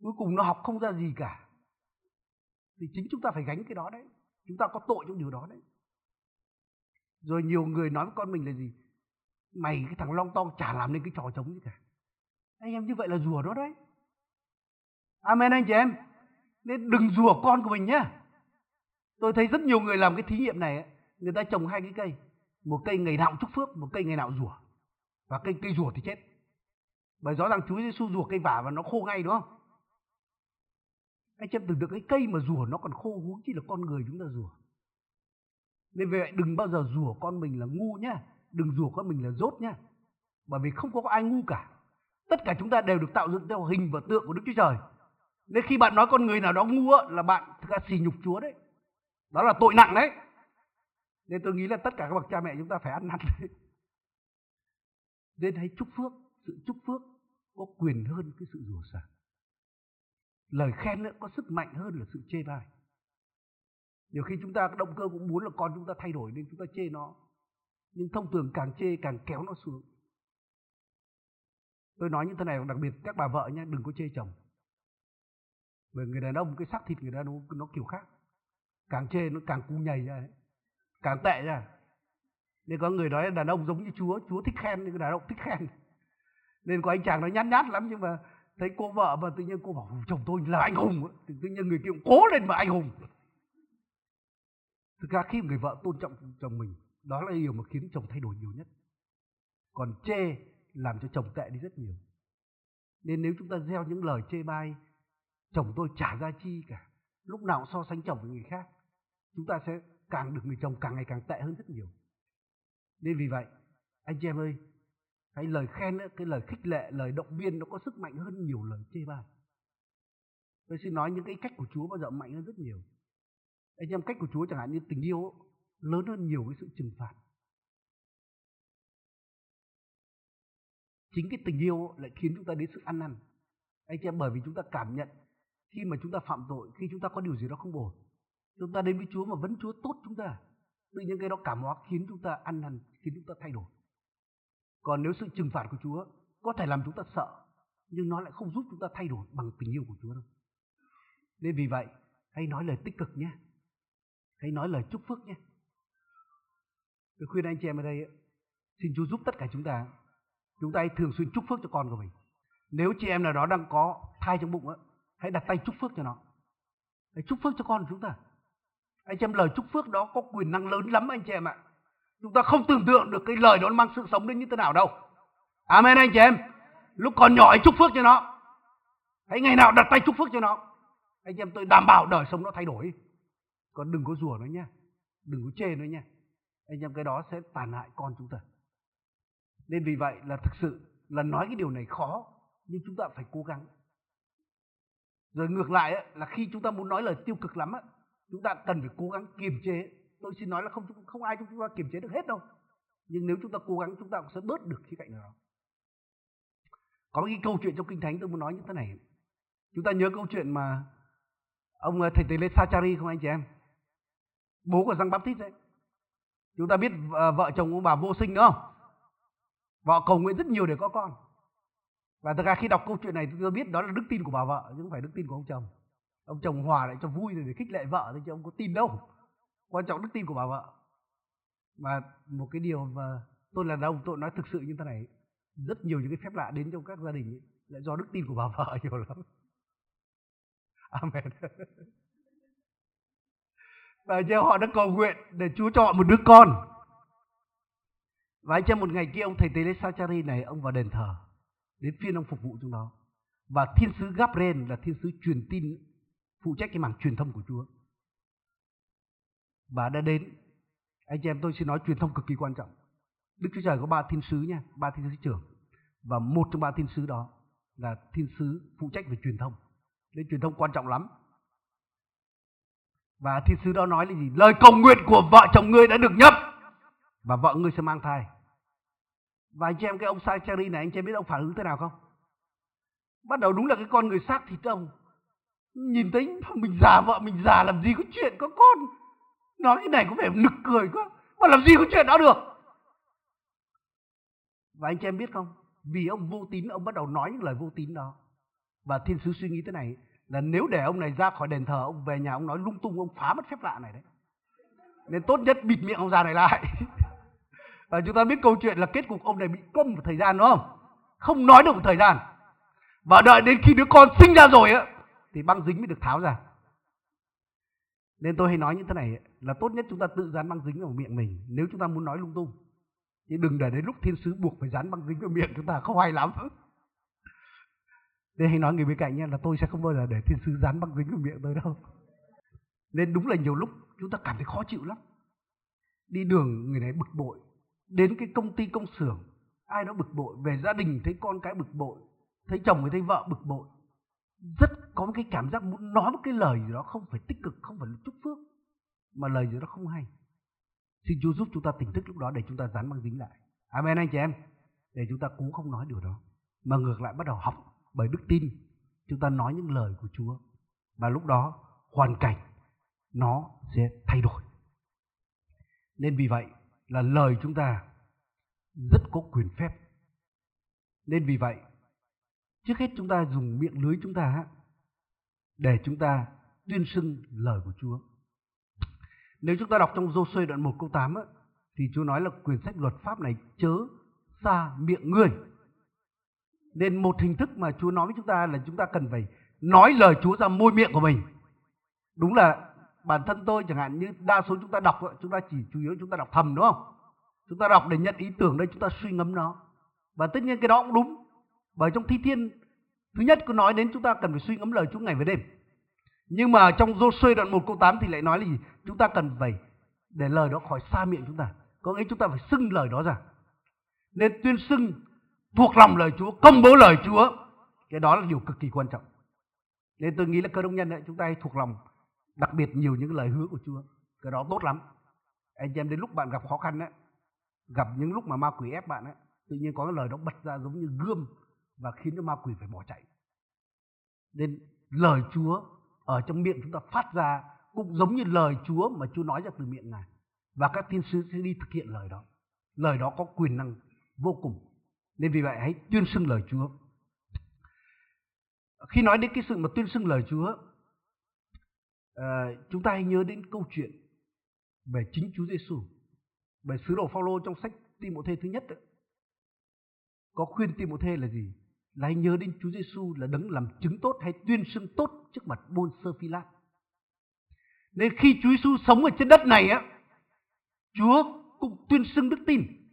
Cuối cùng nó học không ra gì cả. Thì chính chúng ta phải gánh cái đó đấy. Chúng ta có tội trong điều đó đấy. Rồi nhiều người nói với con mình là gì? Mày cái thằng long tong chả làm nên cái trò trống gì cả. Anh em như vậy là rùa nó đấy. Amen anh chị em. Nên đừng rùa con của mình nhé. Tôi thấy rất nhiều người làm cái thí nghiệm này, người ta trồng hai cái cây. Một cây ngày nào chúc phước, một cây ngày nào rủa. Và cây cây rủa thì chết. Bởi rõ ràng Chúa Giêsu rủa cây vả và nó khô ngay đúng không? Anh em tưởng được cái cây mà rủa nó còn khô huống chỉ là con người chúng ta rủa. Nên vậy đừng bao giờ rủa con mình là ngu nhá, đừng rủa con mình là dốt nhá. Bởi vì không có ai ngu cả. Tất cả chúng ta đều được tạo dựng theo hình và tượng của Đức Chúa Trời. Nên khi bạn nói con người nào đó ngu là bạn thực ra xì nhục Chúa đấy. Đó là tội nặng đấy. Nên tôi nghĩ là tất cả các bậc cha mẹ chúng ta phải ăn năn đấy. Nên hãy chúc phước, sự chúc phước có quyền hơn cái sự rủa xả. Lời khen nữa có sức mạnh hơn là sự chê bai. Nhiều khi chúng ta động cơ cũng muốn là con chúng ta thay đổi nên chúng ta chê nó. Nhưng thông thường càng chê càng kéo nó xuống. Tôi nói như thế này đặc biệt các bà vợ nhé, đừng có chê chồng. Bởi người đàn ông cái sắc thịt người đàn ông nó kiểu khác. Càng chê nó càng cu nhầy ra ấy. Càng tệ ra. Nên có người nói là đàn ông giống như Chúa, Chúa thích khen nhưng đàn ông thích khen. Nên có anh chàng nó nhát nhát lắm nhưng mà thấy cô vợ mà tự nhiên cô bảo chồng tôi là anh hùng thì tự nhiên người kia cũng cố lên mà anh hùng thực ra khi người vợ tôn trọng chồng mình đó là điều mà khiến chồng thay đổi nhiều nhất. Còn chê làm cho chồng tệ đi rất nhiều. Nên nếu chúng ta gieo những lời chê bai chồng tôi trả ra chi cả. Lúc nào so sánh chồng với người khác chúng ta sẽ càng được người chồng càng ngày càng tệ hơn rất nhiều. Nên vì vậy anh chị em ơi cái lời khen ấy, cái lời khích lệ lời động viên nó có sức mạnh hơn nhiều lời chê bai. Tôi xin nói những cái cách của chúa bao giờ mạnh hơn rất nhiều anh em cách của chúa chẳng hạn như tình yêu lớn hơn nhiều cái sự trừng phạt chính cái tình yêu lại khiến chúng ta đến sự ăn năn anh chị em bởi vì chúng ta cảm nhận khi mà chúng ta phạm tội khi chúng ta có điều gì đó không ổn chúng ta đến với chúa mà vẫn chúa tốt chúng ta tự nhiên cái đó cảm hóa khiến chúng ta ăn năn khiến chúng ta thay đổi còn nếu sự trừng phạt của Chúa có thể làm chúng ta sợ, nhưng nó lại không giúp chúng ta thay đổi bằng tình yêu của Chúa đâu. Nên vì vậy, hãy nói lời tích cực nhé. Hãy nói lời chúc phước nhé. Tôi khuyên anh chị em ở đây, xin Chúa giúp tất cả chúng ta. Chúng ta hãy thường xuyên chúc phước cho con của mình. Nếu chị em nào đó đang có thai trong bụng, hãy đặt tay chúc phước cho nó. Hãy chúc phước cho con của chúng ta. Anh chị em lời chúc phước đó có quyền năng lớn lắm anh chị em ạ. Chúng ta không tưởng tượng được cái lời đó mang sự sống đến như thế nào đâu. Amen anh chị em. Lúc còn nhỏ hãy chúc phước cho nó. Hãy ngày nào đặt tay chúc phước cho nó. Anh chị em tôi đảm bảo đời sống nó thay đổi. Còn đừng có rủa nó nha. Đừng có chê nó nha. Anh em cái đó sẽ tàn hại con chúng ta. Nên vì vậy là thực sự là nói cái điều này khó nhưng chúng ta phải cố gắng. Rồi ngược lại ấy, là khi chúng ta muốn nói lời tiêu cực lắm ấy, chúng ta cần phải cố gắng kiềm chế. Tôi xin nói là không không ai chúng ta kiềm chế được hết đâu. Nhưng nếu chúng ta cố gắng chúng ta cũng sẽ bớt được khía cạnh đó. Có một cái câu chuyện trong Kinh Thánh tôi muốn nói như thế này. Chúng ta nhớ câu chuyện mà ông ờ, thầy tế Lê Sachari không anh chị em? Bố của Giăng Baptist đấy. Chúng ta biết ờ, vợ chồng ông bà vô sinh đúng không? Vợ cầu nguyện rất nhiều để có con. Và thực ra khi đọc câu chuyện này tôi biết đó là đức tin của bà vợ chứ không phải đức tin của ông chồng. Ông chồng hòa lại cho vui rồi để khích lệ vợ thôi chứ ông có tin đâu. Quan trọng đức tin của bà vợ. Và một cái điều mà tôi là đàn ông tôi nói thực sự như thế này rất nhiều những cái phép lạ đến trong các gia đình ấy, lại do đức tin của bà vợ nhiều lắm amen và giờ họ đã cầu nguyện để Chúa cho họ một đứa con và anh trong một ngày kia ông thầy tế lễ Sachari này ông vào đền thờ đến phiên ông phục vụ trong đó và thiên sứ Gabriel là thiên sứ truyền tin phụ trách cái mảng truyền thông của Chúa và đã đến anh chị em tôi xin nói truyền thông cực kỳ quan trọng Đức Chúa Trời có ba thiên sứ nha, ba thiên sứ trưởng. Và một trong ba thiên sứ đó là thiên sứ phụ trách về truyền thông. Nên truyền thông quan trọng lắm. Và thiên sứ đó nói là gì? Lời cầu nguyện của vợ chồng ngươi đã được nhấp. Và vợ ngươi sẽ mang thai. Và anh chị em cái ông Sai này anh chị em biết ông phản ứng thế nào không? Bắt đầu đúng là cái con người xác thịt ông. Nhìn thấy mình già vợ mình già làm gì có chuyện có con. Nói cái này có vẻ nực cười quá. Mà làm gì có chuyện đó được. Và anh chị em biết không? Vì ông vô tín, ông bắt đầu nói những lời vô tín đó. Và thiên sứ suy nghĩ thế này, là nếu để ông này ra khỏi đền thờ, ông về nhà ông nói lung tung, ông phá mất phép lạ này đấy. Nên tốt nhất bịt miệng ông già này lại. Và chúng ta biết câu chuyện là kết cục ông này bị câm một thời gian đúng không? Không nói được một thời gian. Và đợi đến khi đứa con sinh ra rồi á, thì băng dính mới được tháo ra. Nên tôi hay nói như thế này là tốt nhất chúng ta tự dán băng dính vào miệng mình nếu chúng ta muốn nói lung tung. Chứ đừng để đến lúc thiên sứ buộc phải dán băng dính vào miệng chúng ta không hay lắm. Nên hay nói người bên cạnh nha là tôi sẽ không bao giờ để thiên sứ dán băng dính vào miệng tôi đâu. Nên đúng là nhiều lúc chúng ta cảm thấy khó chịu lắm. Đi đường người này bực bội. Đến cái công ty công xưởng ai đó bực bội. Về gia đình thấy con cái bực bội. Thấy chồng thấy vợ bực bội. Rất có một cái cảm giác muốn nói một cái lời gì đó không phải tích cực, không phải là chúc phước. Mà lời gì đó không hay. Xin Chúa giúp chúng ta tỉnh thức lúc đó để chúng ta dán băng dính lại. Amen anh chị em. Để chúng ta cũng không nói điều đó. Mà ngược lại bắt đầu học bởi đức tin. Chúng ta nói những lời của Chúa. Và lúc đó hoàn cảnh nó sẽ thay đổi. Nên vì vậy là lời chúng ta rất có quyền phép. Nên vì vậy trước hết chúng ta dùng miệng lưới chúng ta để chúng ta tuyên xưng lời của Chúa. Nếu chúng ta đọc trong Joshua đoạn 1 câu 8 á, thì Chúa nói là quyền sách luật pháp này chớ xa miệng người. Nên một hình thức mà Chúa nói với chúng ta là chúng ta cần phải nói lời Chúa ra môi miệng của mình. Đúng là bản thân tôi chẳng hạn như đa số chúng ta đọc chúng ta chỉ chủ yếu chúng ta đọc thầm, đúng không? Chúng ta đọc để nhận ý tưởng đây, chúng ta suy ngẫm nó. Và tất nhiên cái đó cũng đúng. Bởi trong thi thiên, thứ nhất có nói đến chúng ta cần phải suy ngẫm lời Chúa ngày và đêm. Nhưng mà trong Joshua đoạn 1 câu 8 thì lại nói là gì? Chúng ta cần phải để lời đó khỏi xa miệng chúng ta. Có nghĩa chúng ta phải xưng lời đó ra. Nên tuyên xưng thuộc lòng lời Chúa, công bố lời Chúa. Cái đó là điều cực kỳ quan trọng. Nên tôi nghĩ là cơ đông nhân ấy, chúng ta hay thuộc lòng đặc biệt nhiều những lời hứa của Chúa. Cái đó tốt lắm. Anh em đến lúc bạn gặp khó khăn ấy, gặp những lúc mà ma quỷ ép bạn ấy, tự nhiên có cái lời đó bật ra giống như gươm và khiến cho ma quỷ phải bỏ chạy. Nên lời Chúa ở trong miệng chúng ta phát ra cũng giống như lời Chúa mà Chúa nói ra từ miệng Ngài. Và các thiên sứ sẽ đi thực hiện lời đó. Lời đó có quyền năng vô cùng. Nên vì vậy hãy tuyên xưng lời Chúa. Khi nói đến cái sự mà tuyên xưng lời Chúa, ờ, chúng ta hãy nhớ đến câu chuyện về chính Chúa Giêsu, về sứ đồ Phaolô trong sách Timothée thứ nhất đó. Có khuyên Timothée là gì? Là hãy nhớ đến Chúa Giêsu là đấng làm chứng tốt hay tuyên xưng tốt trước mặt Bôn Sơ Phi Lát. Nên khi Chúa Giêsu sống ở trên đất này á, Chúa cũng tuyên xưng đức tin.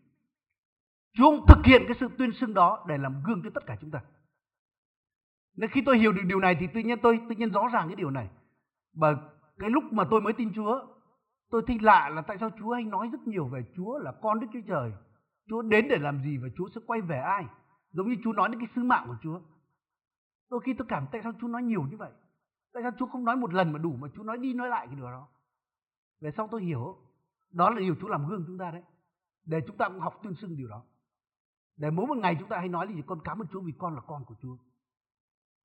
Chúa cũng thực hiện cái sự tuyên xưng đó để làm gương cho tất cả chúng ta. Nên khi tôi hiểu được điều này thì tự nhiên tôi tự nhiên rõ ràng cái điều này. Và cái lúc mà tôi mới tin Chúa, tôi thấy lạ là tại sao Chúa hay nói rất nhiều về Chúa là con Đức Chúa Trời, Chúa đến để làm gì và Chúa sẽ quay về ai? Giống như Chúa nói đến cái sứ mạng của Chúa. Đôi khi tôi cảm tại sao Chúa nói nhiều như vậy? Tại sao Chúa không nói một lần mà đủ mà Chúa nói đi nói lại cái điều đó? Về sau tôi hiểu đó là điều Chúa làm gương chúng ta đấy. Để chúng ta cũng học tuyên xưng điều đó. Để mỗi một ngày chúng ta hay nói là gì con cảm ơn Chúa vì con là con của Chúa.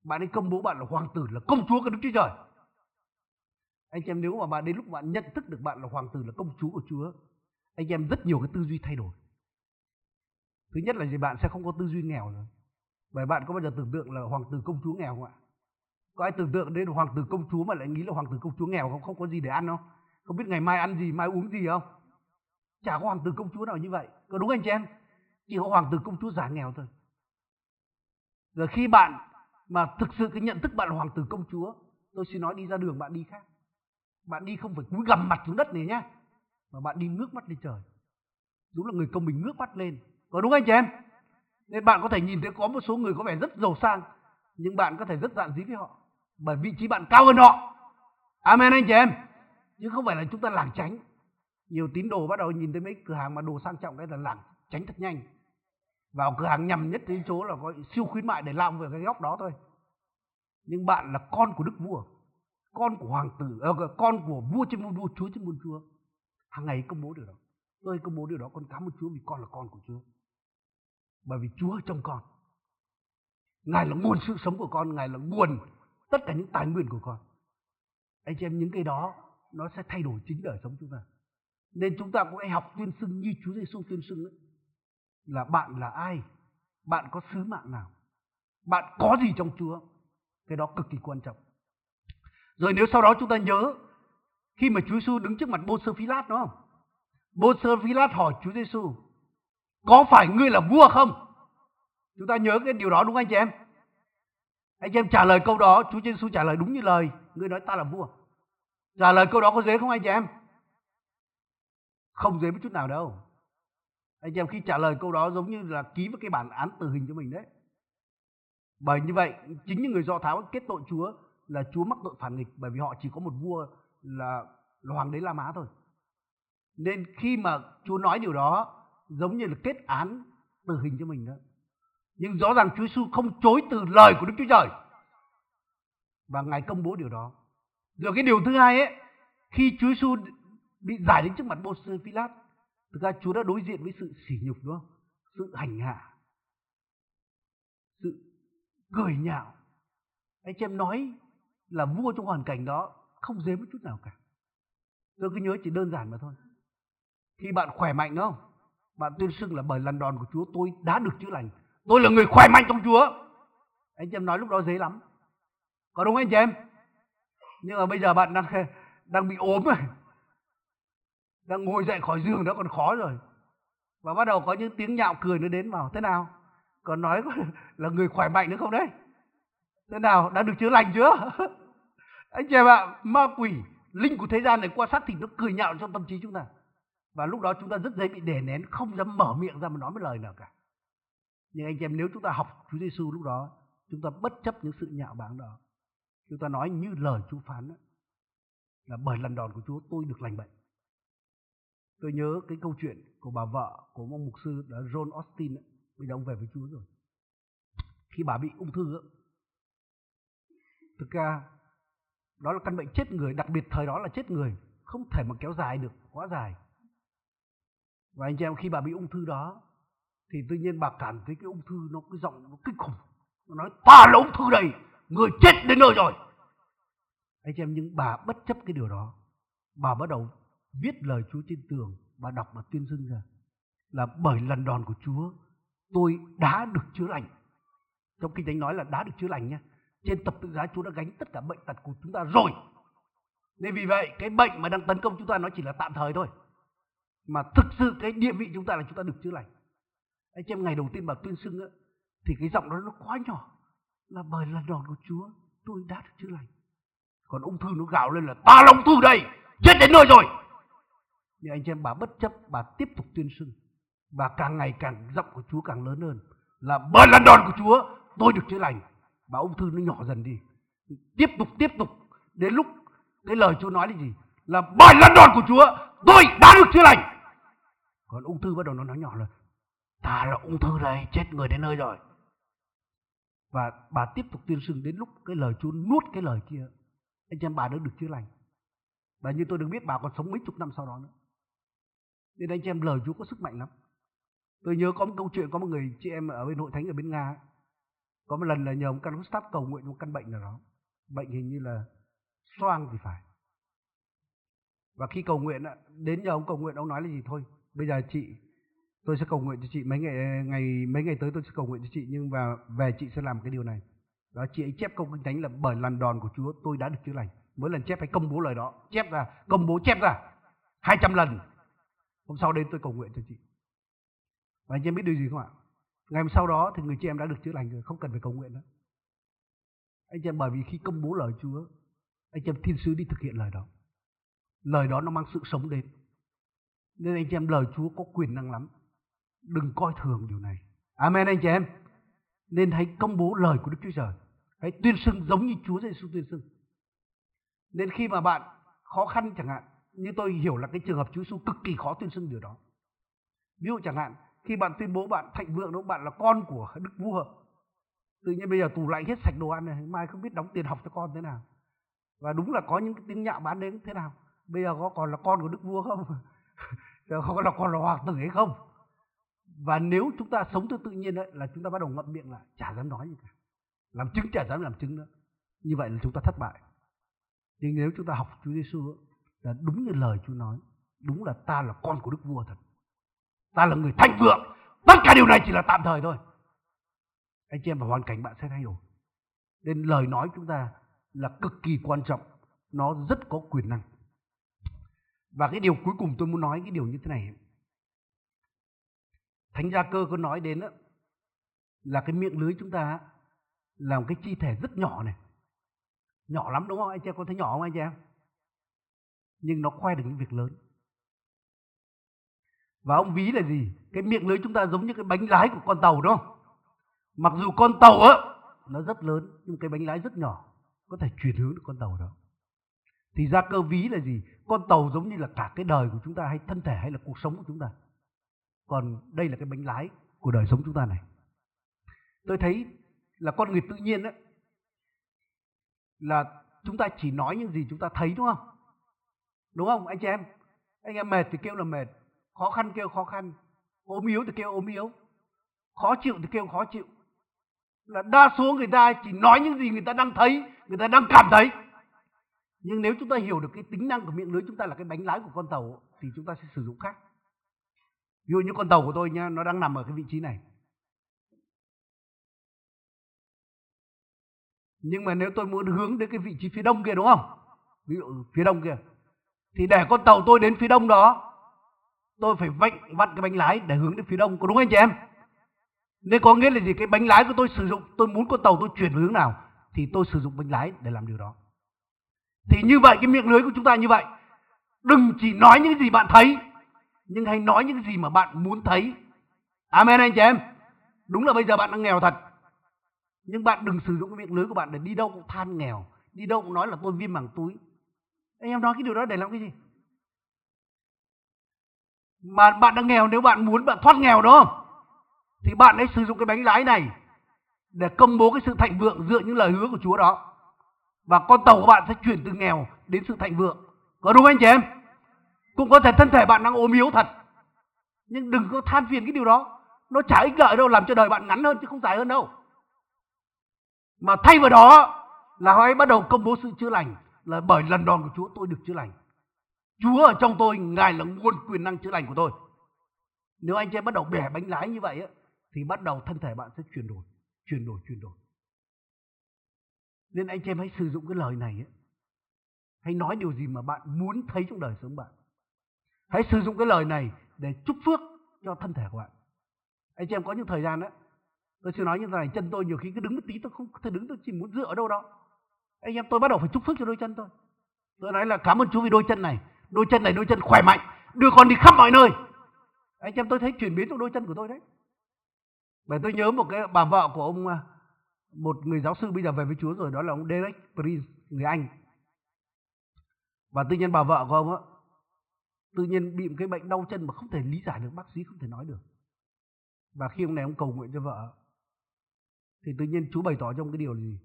Bạn ấy công bố bạn là hoàng tử là công chúa của Đức Chúa Trời. Anh em nếu mà bạn đến lúc bạn nhận thức được bạn là hoàng tử là công chúa của Chúa, anh em rất nhiều cái tư duy thay đổi. Thứ nhất là gì bạn sẽ không có tư duy nghèo nữa. Bởi bạn có bao giờ tưởng tượng là hoàng tử công chúa nghèo không ạ? Có ai tưởng tượng đến hoàng tử công chúa mà lại nghĩ là hoàng tử công chúa nghèo không? Không có gì để ăn không? Không biết ngày mai ăn gì, mai uống gì không? Chả có hoàng tử công chúa nào như vậy. Có đúng anh chị em? Chỉ có hoàng tử công chúa giả nghèo thôi. Rồi khi bạn mà thực sự cái nhận thức bạn là hoàng tử công chúa, tôi xin nói đi ra đường bạn đi khác. Bạn đi không phải cúi gằm mặt xuống đất này nhá, mà bạn đi ngước mắt lên trời. Đúng là người công bình ngước mắt lên. Có đúng anh chị em? Nên bạn có thể nhìn thấy có một số người có vẻ rất giàu sang, nhưng bạn có thể rất dạn dí với họ. Bởi vị trí bạn cao hơn họ. Amen anh chị em. chứ không phải là chúng ta lảng tránh. Nhiều tín đồ bắt đầu nhìn thấy mấy cửa hàng mà đồ sang trọng đấy là lảng tránh thật nhanh. Vào cửa hàng nhầm nhất đến chỗ là có siêu khuyến mại để làm về cái góc đó thôi. Nhưng bạn là con của đức vua, con của hoàng tử, à, con của vua trên muôn vua, chúa trên muôn chúa. Hàng ngày công bố điều đó. Tôi công bố điều đó con cảm ơn Chúa vì con là con của Chúa. Bởi vì Chúa ở trong con. Ngài là nguồn sự sống của con, Ngài là nguồn tất cả những tài nguyên của con. Anh chị em những cái đó nó sẽ thay đổi chính đời sống chúng ta. Nên chúng ta cũng hãy học tuyên xưng như Chúa Giêsu tuyên xưng ấy. Là bạn là ai? Bạn có sứ mạng nào? Bạn có gì trong Chúa? Cái đó cực kỳ quan trọng. Rồi nếu sau đó chúng ta nhớ khi mà Chúa Giêsu đứng trước mặt Bô Sơ Phi Lát đúng không? Bô Sơ Phi Lát hỏi Chúa Giêsu có phải ngươi là vua không? Chúng ta nhớ cái điều đó đúng không anh chị em? Anh chị em trả lời câu đó, Chúa Giêsu trả lời đúng như lời, ngươi nói ta là vua. Trả lời câu đó có dễ không anh chị em? Không dễ một chút nào đâu. Anh em khi trả lời câu đó giống như là ký với cái bản án tử hình cho mình đấy. Bởi như vậy, chính những người Do Thái kết tội Chúa là Chúa mắc tội phản nghịch bởi vì họ chỉ có một vua là, là hoàng đế La Mã thôi. Nên khi mà Chúa nói điều đó giống như là kết án tử hình cho mình đó. Nhưng rõ ràng Chúa Giêsu không chối từ lời của Đức Chúa Trời. Và Ngài công bố điều đó. Rồi cái điều thứ hai ấy, khi Chúa Giêsu bị giải đến trước mặt bô sư Pilat, thực ra Chúa đã đối diện với sự sỉ nhục đúng không? Sự hành hạ, sự cười nhạo. Anh chị em nói là vua trong hoàn cảnh đó không dễ một chút nào cả. Tôi cứ nhớ chỉ đơn giản mà thôi. Khi bạn khỏe mạnh đúng không? Bạn tuyên xưng là bởi lần đòn của Chúa tôi đã được chữa lành. Tôi là người khỏe mạnh trong Chúa. Anh chị em nói lúc đó dễ lắm. Có đúng anh chị em? Nhưng mà bây giờ bạn đang đang bị ốm rồi. Đang ngồi dậy khỏi giường đó còn khó rồi. Và bắt đầu có những tiếng nhạo cười nó đến vào. Thế nào? Còn nói là người khỏe mạnh nữa không đấy? Thế nào? Đã được chữa lành chưa? anh chị em ạ, ma quỷ, linh của thế gian này qua sát thì nó cười nhạo trong tâm trí chúng ta. Và lúc đó chúng ta rất dễ bị đè nén, không dám mở miệng ra mà nói một lời nào cả. Nhưng anh chị em nếu chúng ta học Chúa Giêsu lúc đó, chúng ta bất chấp những sự nhạo báng đó. Chúng ta nói như lời Chúa phán đó, là bởi lần đòn của Chúa tôi được lành bệnh. Tôi nhớ cái câu chuyện của bà vợ của ông mục sư là John Austin ấy. Bây giờ ông về với Chúa rồi. Khi bà bị ung thư ấy, thực ra đó là căn bệnh chết người, đặc biệt thời đó là chết người, không thể mà kéo dài được, quá dài. Và anh chị em khi bà bị ung thư đó thì tự nhiên bà cảm thấy cái ung thư nó cái giọng nó kinh khủng. Nó nói ta là ung thư đây, người chết đến nơi rồi. Anh chị em nhưng bà bất chấp cái điều đó. Bà bắt đầu viết lời Chúa trên tường, và đọc và tuyên xưng ra là bởi lần đòn của Chúa tôi đã được chữa lành. Trong kinh thánh nói là đã được chữa lành nhé. Trên tập tự giá Chúa đã gánh tất cả bệnh tật của chúng ta rồi. Nên vì vậy cái bệnh mà đang tấn công chúng ta nó chỉ là tạm thời thôi mà thực sự cái địa vị chúng ta là chúng ta được chữa lành anh chị em ngày đầu tiên bà tuyên xưng á thì cái giọng đó nó quá nhỏ là bởi lần đòn của Chúa tôi đã được chữa lành còn ung thư nó gào lên là ta là ung thư đây chết đến nơi rồi nhưng anh chị em bà bất chấp, bà tiếp tục tuyên xưng. Và càng ngày càng giọng của Chúa càng lớn hơn. Là bởi lần đòn của Chúa, tôi được chữa lành. Và ung thư nó nhỏ dần đi. Tiếp tục tiếp tục. Đến lúc cái lời Chúa nói là gì? Là bởi lần đòn của Chúa, tôi đã được chữa lành. Còn ung thư bắt đầu nó nói nhỏ là ta là ung thư đây, chết người đến nơi rồi. Và bà tiếp tục tuyên xưng đến lúc cái lời Chúa nuốt cái lời kia. Anh chị em bà đã được chữa lành. Và như tôi được biết, bà còn sống mấy chục năm sau đó nữa nên anh chị em lời Chúa có sức mạnh lắm. Tôi nhớ có một câu chuyện, có một người chị em ở bên hội thánh ở bên Nga. Có một lần là nhờ một căn Gustav cầu nguyện một căn bệnh nào đó. Bệnh hình như là xoang thì phải. Và khi cầu nguyện đến nhờ ông cầu nguyện, ông nói là gì? Thôi, bây giờ chị, tôi sẽ cầu nguyện cho chị mấy ngày ngày, mấy ngày tới tôi sẽ cầu nguyện cho chị, nhưng và về chị sẽ làm cái điều này. Đó chị ấy chép câu kinh thánh là bởi lần đòn của Chúa, tôi đã được chữa lành. Mỗi lần chép phải công bố lời đó, chép ra, công bố chép ra 200 lần hôm sau đến tôi cầu nguyện cho chị. Và anh em biết điều gì không ạ? Ngày hôm sau đó thì người chị em đã được chữa lành rồi, không cần phải cầu nguyện nữa. Anh chị em bởi vì khi công bố lời Chúa, anh chị em thiên sứ đi thực hiện lời đó. Lời đó nó mang sự sống đến. Nên anh chị em lời Chúa có quyền năng lắm. Đừng coi thường điều này. Amen anh chị em. Nên hãy công bố lời của Đức Chúa Trời. Hãy tuyên xưng giống như Chúa Giêsu tuyên xưng. Nên khi mà bạn khó khăn chẳng hạn như tôi hiểu là cái trường hợp Chúa Giêsu cực kỳ khó tuyên xưng điều đó. Ví dụ chẳng hạn, khi bạn tuyên bố bạn thạnh vượng đúng bạn là con của Đức Vua. Tự nhiên bây giờ tủ lạnh hết sạch đồ ăn này, mai không biết đóng tiền học cho con thế nào. Và đúng là có những cái tiếng nhạo bán đến thế nào. Bây giờ có còn là con của Đức Vua không? Giờ có là con là hoàng tử hay không? Và nếu chúng ta sống theo tự nhiên đấy là chúng ta bắt đầu ngậm miệng lại, chả dám nói gì cả. Làm chứng chả dám làm chứng nữa. Như vậy là chúng ta thất bại. Nhưng nếu chúng ta học Chúa Giêsu là đúng như lời Chúa nói đúng là ta là con của Đức Vua thật. Ta là người thanh vượng tất cả điều này chỉ là tạm thời thôi. Anh chị em và hoàn cảnh bạn sẽ thay đổi. Nên lời nói chúng ta là cực kỳ quan trọng nó rất có quyền năng. Và cái điều cuối cùng tôi muốn nói cái điều như thế này. Thánh gia cơ có nói đến đó, là cái miệng lưới chúng ta là một cái chi thể rất nhỏ này. Nhỏ lắm đúng không? Anh chị em có thấy nhỏ không anh chị em? Nhưng nó khoe được những việc lớn. Và ông ví là gì? Cái miệng lưới chúng ta giống như cái bánh lái của con tàu, đúng không? Mặc dù con tàu á, nó rất lớn, nhưng cái bánh lái rất nhỏ, có thể chuyển hướng được con tàu đó. Thì ra cơ ví là gì? Con tàu giống như là cả cái đời của chúng ta hay thân thể hay là cuộc sống của chúng ta. Còn đây là cái bánh lái của đời sống chúng ta này. Tôi thấy là con người tự nhiên đấy là chúng ta chỉ nói những gì chúng ta thấy, đúng không? Đúng không, anh chị em? Anh em mệt thì kêu là mệt, khó khăn kêu khó khăn, ốm yếu thì kêu ốm yếu, khó chịu thì kêu khó chịu. Là đa số người ta chỉ nói những gì người ta đang thấy, người ta đang cảm thấy. Nhưng nếu chúng ta hiểu được cái tính năng của miệng lưới chúng ta là cái bánh lái của con tàu, thì chúng ta sẽ sử dụng khác. Ví dụ như con tàu của tôi nha nó đang nằm ở cái vị trí này. Nhưng mà nếu tôi muốn hướng đến cái vị trí phía đông kia đúng không? Ví dụ phía đông kia thì để con tàu tôi đến phía đông đó, tôi phải vặn vặn cái bánh lái để hướng đến phía đông, có đúng anh chị em? Nên có nghĩa là gì? Cái bánh lái của tôi sử dụng, tôi muốn con tàu tôi chuyển hướng nào, thì tôi sử dụng bánh lái để làm điều đó. Thì như vậy, cái miệng lưới của chúng ta như vậy. Đừng chỉ nói những gì bạn thấy, nhưng hãy nói những gì mà bạn muốn thấy. Amen anh chị em. Đúng là bây giờ bạn đang nghèo thật. Nhưng bạn đừng sử dụng cái miệng lưới của bạn để đi đâu cũng than nghèo, đi đâu cũng nói là tôi viêm màng túi anh em nói cái điều đó để làm cái gì? Mà bạn đang nghèo, nếu bạn muốn bạn thoát nghèo đó thì bạn hãy sử dụng cái bánh lái này để công bố cái sự thạnh vượng dựa những lời hứa của Chúa đó. Và con tàu của bạn sẽ chuyển từ nghèo đến sự thạnh vượng. Có đúng anh chị em? Cũng có thể thân thể bạn đang ốm yếu thật. Nhưng đừng có than phiền cái điều đó. Nó chả ích lợi đâu, làm cho đời bạn ngắn hơn chứ không dài hơn đâu. Mà thay vào đó là hãy bắt đầu công bố sự chữa lành là bởi lần đòn của Chúa tôi được chữa lành. Chúa ở trong tôi ngài là nguồn quyền năng chữa lành của tôi. Nếu anh chị em bắt đầu bẻ bánh lái như vậy á, thì bắt đầu thân thể bạn sẽ chuyển đổi chuyển đổi chuyển đổi. Nên anh chị em hãy sử dụng cái lời này ấy. hãy nói điều gì mà bạn muốn thấy trong đời sống bạn. Hãy sử dụng cái lời này để chúc phước cho thân thể của bạn. Anh chị em có những thời gian đó tôi sẽ nói như thế này chân tôi nhiều khi cứ đứng một tí tôi không thể đứng tôi chỉ muốn dựa ở đâu đó anh em tôi bắt đầu phải chúc phước cho đôi chân tôi. Tôi nói là cảm ơn chúa vì đôi chân này. Đôi chân này, đôi chân khỏe mạnh. Đưa con đi khắp mọi nơi. Anh em tôi thấy chuyển biến trong đôi chân của tôi đấy. Bởi tôi nhớ một cái bà vợ của ông à, một người giáo sư bây giờ về với Chúa rồi, đó là ông Derek Prince, người Anh. Và tự nhiên bà vợ của ông á, tự nhiên bị một cái bệnh đau chân mà không thể lý giải được, bác sĩ không thể nói được. Và khi ông này ông cầu nguyện cho vợ thì tự nhiên Chúa bày tỏ cho ông cái điều là gì?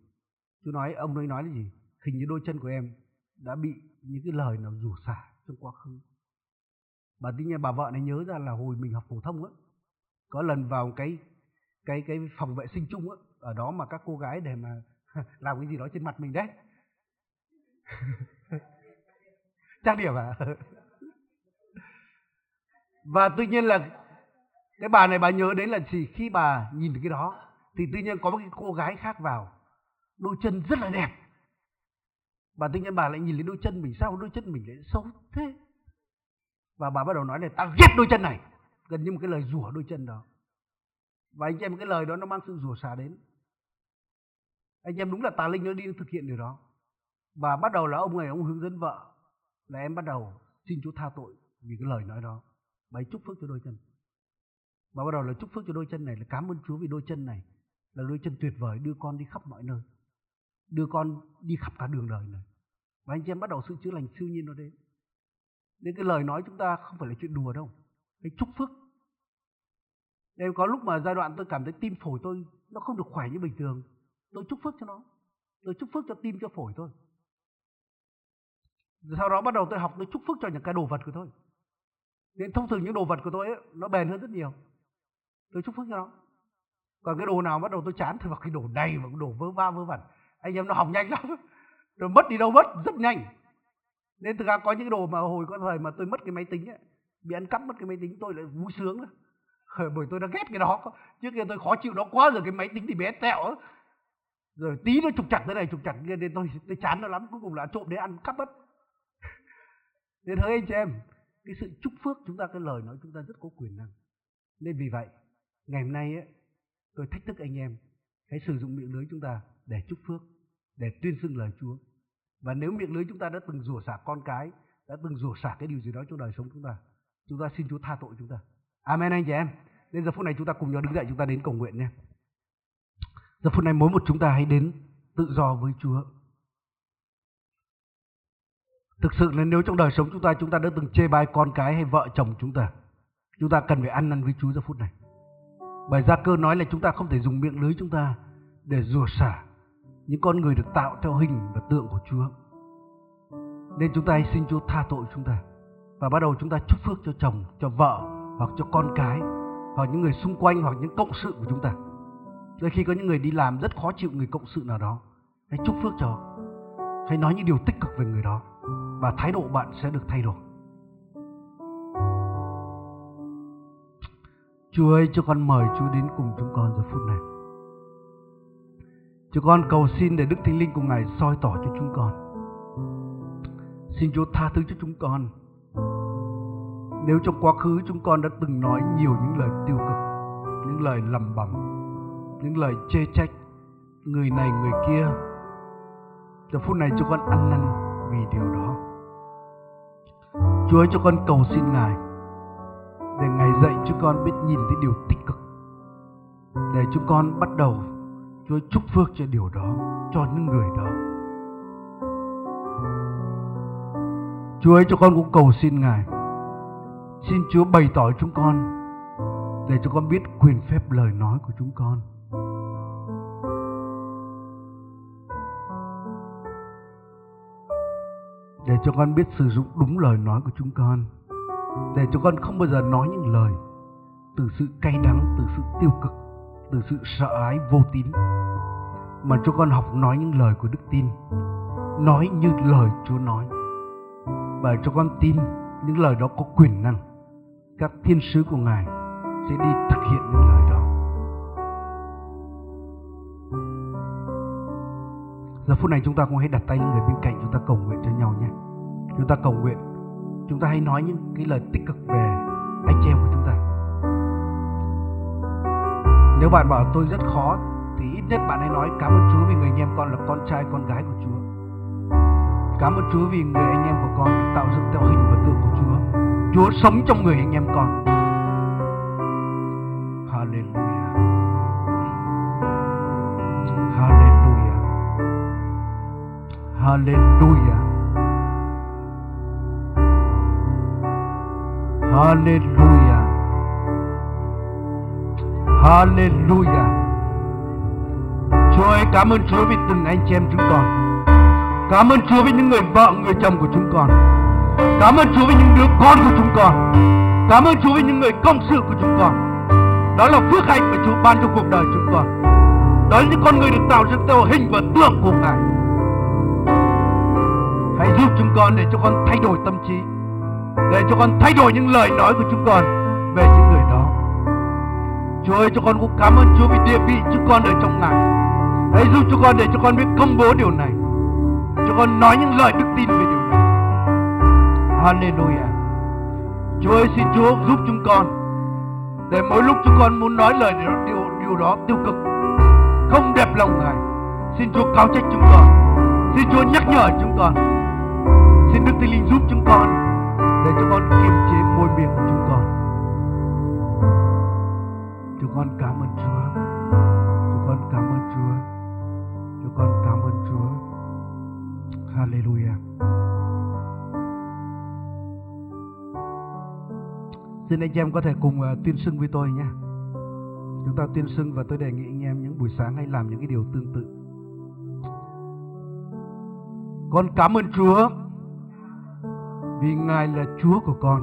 Chú nói, ông ấy nói là gì? Hình như đôi chân của em đã bị những cái lời nào rủa xả trong quá khứ. Bà tin nhiên bà vợ này nhớ ra là hồi mình học phổ thông á, có lần vào cái cái cái phòng vệ sinh chung á, ở đó mà các cô gái để mà làm cái gì đó trên mặt mình đấy. Trang điểm à? Và tuy nhiên là cái bà này bà nhớ đến là gì khi bà nhìn cái đó, thì tự nhiên có một cái cô gái khác vào đôi chân rất là đẹp. Bà tự nhiên bà lại nhìn lên đôi chân mình sao? Đôi chân mình lại xấu thế. Và bà bắt đầu nói là tao ghét đôi chân này. Gần như một cái lời rủa đôi chân đó. Và anh em, cái lời đó nó mang sự rủa xả đến. Anh em đúng là tà linh nó đi thực hiện điều đó. Và bắt đầu là ông này ông hướng dẫn vợ là em bắt đầu xin Chúa tha tội vì cái lời nói đó. Và chúc phước cho đôi chân. Và bắt đầu là chúc phước cho đôi chân này, là cảm ơn Chúa vì đôi chân này là đôi chân tuyệt vời đưa con đi khắp mọi nơi đưa con đi khắp cả đường đời này. Và anh chị em bắt đầu sự chữa lành siêu nhiên nó đến. Nên cái lời nói chúng ta không phải là chuyện đùa đâu. Cái chúc phước nên có lúc mà giai đoạn tôi cảm thấy tim phổi tôi nó không được khỏe như bình thường tôi chúc phước cho nó. Tôi chúc phước cho tim cho phổi thôi. Sau đó bắt đầu tôi học tôi chúc phước cho những cái đồ vật của tôi. Nên thông thường những đồ vật của tôi ấy, nó bền hơn rất nhiều. Tôi chúc phước cho nó. Còn cái đồ nào bắt đầu tôi chán thì vào cái đồ đầy và cái đồ vớ va vớ vẩn anh em nó hỏng nhanh lắm. Rồi mất đi đâu mất rất nhanh. Nên thực ra có những đồ mà hồi có thời mà tôi mất cái máy tính ấy, bị ăn cắp mất cái máy tính tôi lại vui sướng bởi tôi đã ghét cái đó. Trước kia tôi khó chịu nó quá rồi cái máy tính thì bé tẹo rồi tí nó trục chặt thế này trục chặt kia nên tôi tôi chán nó lắm. Cuối cùng là trộm để ăn cắp mất. Nên thấy anh chị em cái sự chúc phước chúng ta cái lời nói chúng ta rất có quyền năng. Nên vì vậy ngày hôm nay ấy, tôi thách thức anh em hãy sử dụng miệng lưới chúng ta để chúc phước để tuyên xưng lời Chúa. Và nếu miệng lưới chúng ta đã từng rủa xả con cái, đã từng rủa xả cái điều gì đó trong đời sống chúng ta chúng ta xin Chúa tha tội chúng ta. Amen anh chị em. Nên giờ phút này chúng ta cùng nhau đứng dậy, chúng ta đến cầu nguyện nhé. Giờ phút này mỗi một chúng ta hãy đến tự do với Chúa. Thực sự là nếu trong đời sống chúng ta chúng ta đã từng chê bai con cái hay vợ chồng chúng ta chúng ta cần phải ăn năn với Chúa giờ phút này. Bởi gia cơ nói là chúng ta không thể dùng miệng lưới chúng ta để rủa xả những con người được tạo theo hình và tượng của Chúa. Nên chúng ta hãy xin Chúa tha tội chúng ta và bắt đầu chúng ta chúc phước cho chồng, cho vợ hoặc cho con cái hoặc những người xung quanh hoặc những cộng sự của chúng ta. Đôi khi có những người đi làm rất khó chịu người cộng sự nào đó, hãy chúc phước cho hãy nói những điều tích cực về người đó và thái độ bạn sẽ được thay đổi. Chúa ơi cho con mời Chúa đến cùng chúng con giờ phút này. Chúng con cầu xin để Đức Thánh Linh của Ngài soi tỏ cho chúng con. Xin Chúa tha thứ cho chúng con. Nếu trong quá khứ chúng con đã từng nói nhiều những lời tiêu cực, những lời lầm bầm, những lời chê trách người này người kia, giờ phút này chúng con ăn năn vì điều đó. Chúa ơi cho con cầu xin Ngài để Ngài dạy cho con biết nhìn thấy điều tích cực để chúng con bắt đầu Chúa chúc phước cho điều đó cho những người đó. Chúa ơi cho con cũng cầu xin Ngài. Xin Chúa bày tỏ chúng con Để cho con biết quyền phép lời nói của chúng con. Để cho con biết sử dụng đúng lời nói của chúng con. Để cho con không bao giờ nói những lời Từ sự cay đắng, từ sự tiêu cực từ sự sợ ái vô tín, mà cho con học nói những lời của đức tin, nói như lời chúa nói. Và cho con tin những lời đó có quyền năng. Các thiên sứ của ngài sẽ đi thực hiện những lời đó. Giờ phút này chúng ta cũng hãy đặt tay những người bên cạnh chúng ta cầu nguyện cho nhau nhé. Chúng ta cầu nguyện, chúng ta hãy nói những cái lời tích cực về anh chị em của nếu bạn bảo tôi rất khó, thì ít nhất bạn hãy nói cảm ơn Chúa vì người anh em con là con trai, con gái của Chúa. Cảm ơn Chúa vì người anh em của con được tạo dựng theo hình và tượng của Chúa. Chúa sống trong người anh em con. Hallelujah. Hallelujah. Hallelujah. Hallelujah. Hallelujah. Chúa ơi, cảm ơn Chúa vì từng anh chị em chúng con. Cảm ơn Chúa vì những người vợ, người chồng của chúng con. Cảm ơn Chúa vì những đứa con của chúng con. Cảm ơn Chúa vì những người công sự của chúng con. Đó là phước hạnh mà Chúa ban cho cuộc đời chúng con. Đó là những con người được tạo ra theo hình và tượng của Ngài. Hãy giúp chúng con để cho con thay đổi tâm trí để cho con thay đổi những lời nói của chúng con về những Chúa ơi cho con cũng cảm ơn Chúa vì địa vị chúng con ở trong Ngài. Hãy giúp cho con để cho con biết công bố điều này. Cho con nói những lời đức tin về điều này. Hallelujah. Chúa ơi xin Chúa giúp chúng con Để mỗi lúc chúng con muốn nói lời điều, điều, điều đó tiêu cực Không đẹp lòng Ngài Xin Chúa cáo trách chúng con. Xin Chúa nhắc nhở chúng con. Xin Đức Thánh Linh giúp chúng con để cho con kiềm Xin anh em có thể cùng ờ, uh, tuyên xưng với tôi nhé. Chúng ta tuyên xưng và tôi đề nghị anh em những buổi sáng hãy làm những cái điều tương tự. Con cảm ơn Chúa vì Ngài là Chúa của con.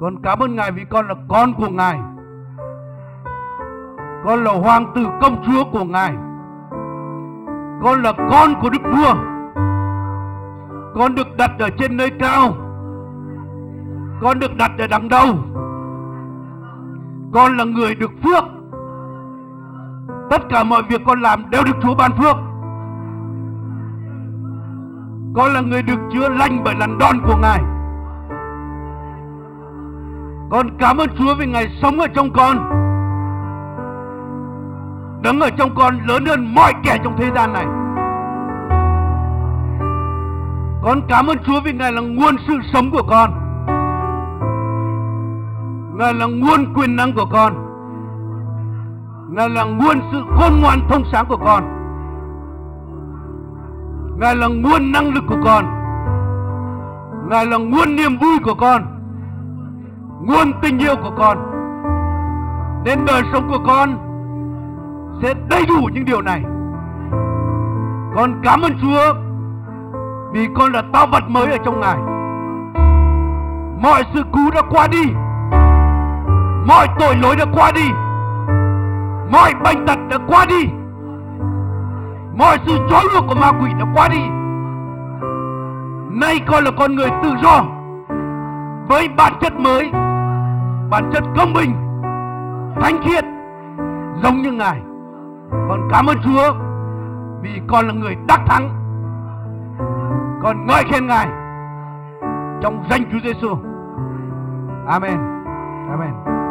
Con cảm ơn Ngài vì con là con của Ngài. Con là hoàng tử công chúa của Ngài. Con là con của Đức Vua. Con được đặt ở trên nơi cao. Con được đặt ở đằng đầu. Con là người được phước. Tất cả mọi việc con làm đều được Chúa ban phước. Con là người được chữa lành bởi lần đòn của Ngài Con cảm ơn Chúa vì Ngài sống ở trong con, Đứng ở trong con lớn hơn mọi kẻ trong thế gian này Con cảm ơn Chúa vì Ngài là nguồn sự sống của con Ngài là nguồn quyền năng của con. Ngài là nguồn sự khôn ngoan thông sáng của con. Ngài là nguồn năng lực của con. Ngài là nguồn niềm vui của con. Nguồn tình yêu của con. Nên đời sống của con Sẽ đầy đủ những điều này. Con cảm ơn Chúa Vì con là tao vật mới ở trong Ngài. Mọi sự cũ đã qua đi. Mọi tội lỗi đã qua đi. Mọi bệnh tật đã qua đi. Mọi sự trói buộc của ma quỷ đã qua đi. Nay con là con người tự do. Với bản chất mới, bản chất công bình, thánh khiết, giống như ngài. Con cảm ơn chúa vì con là người đắc thắng. Con ngợi khen ngài trong danh chúa giêsu amen. Amen.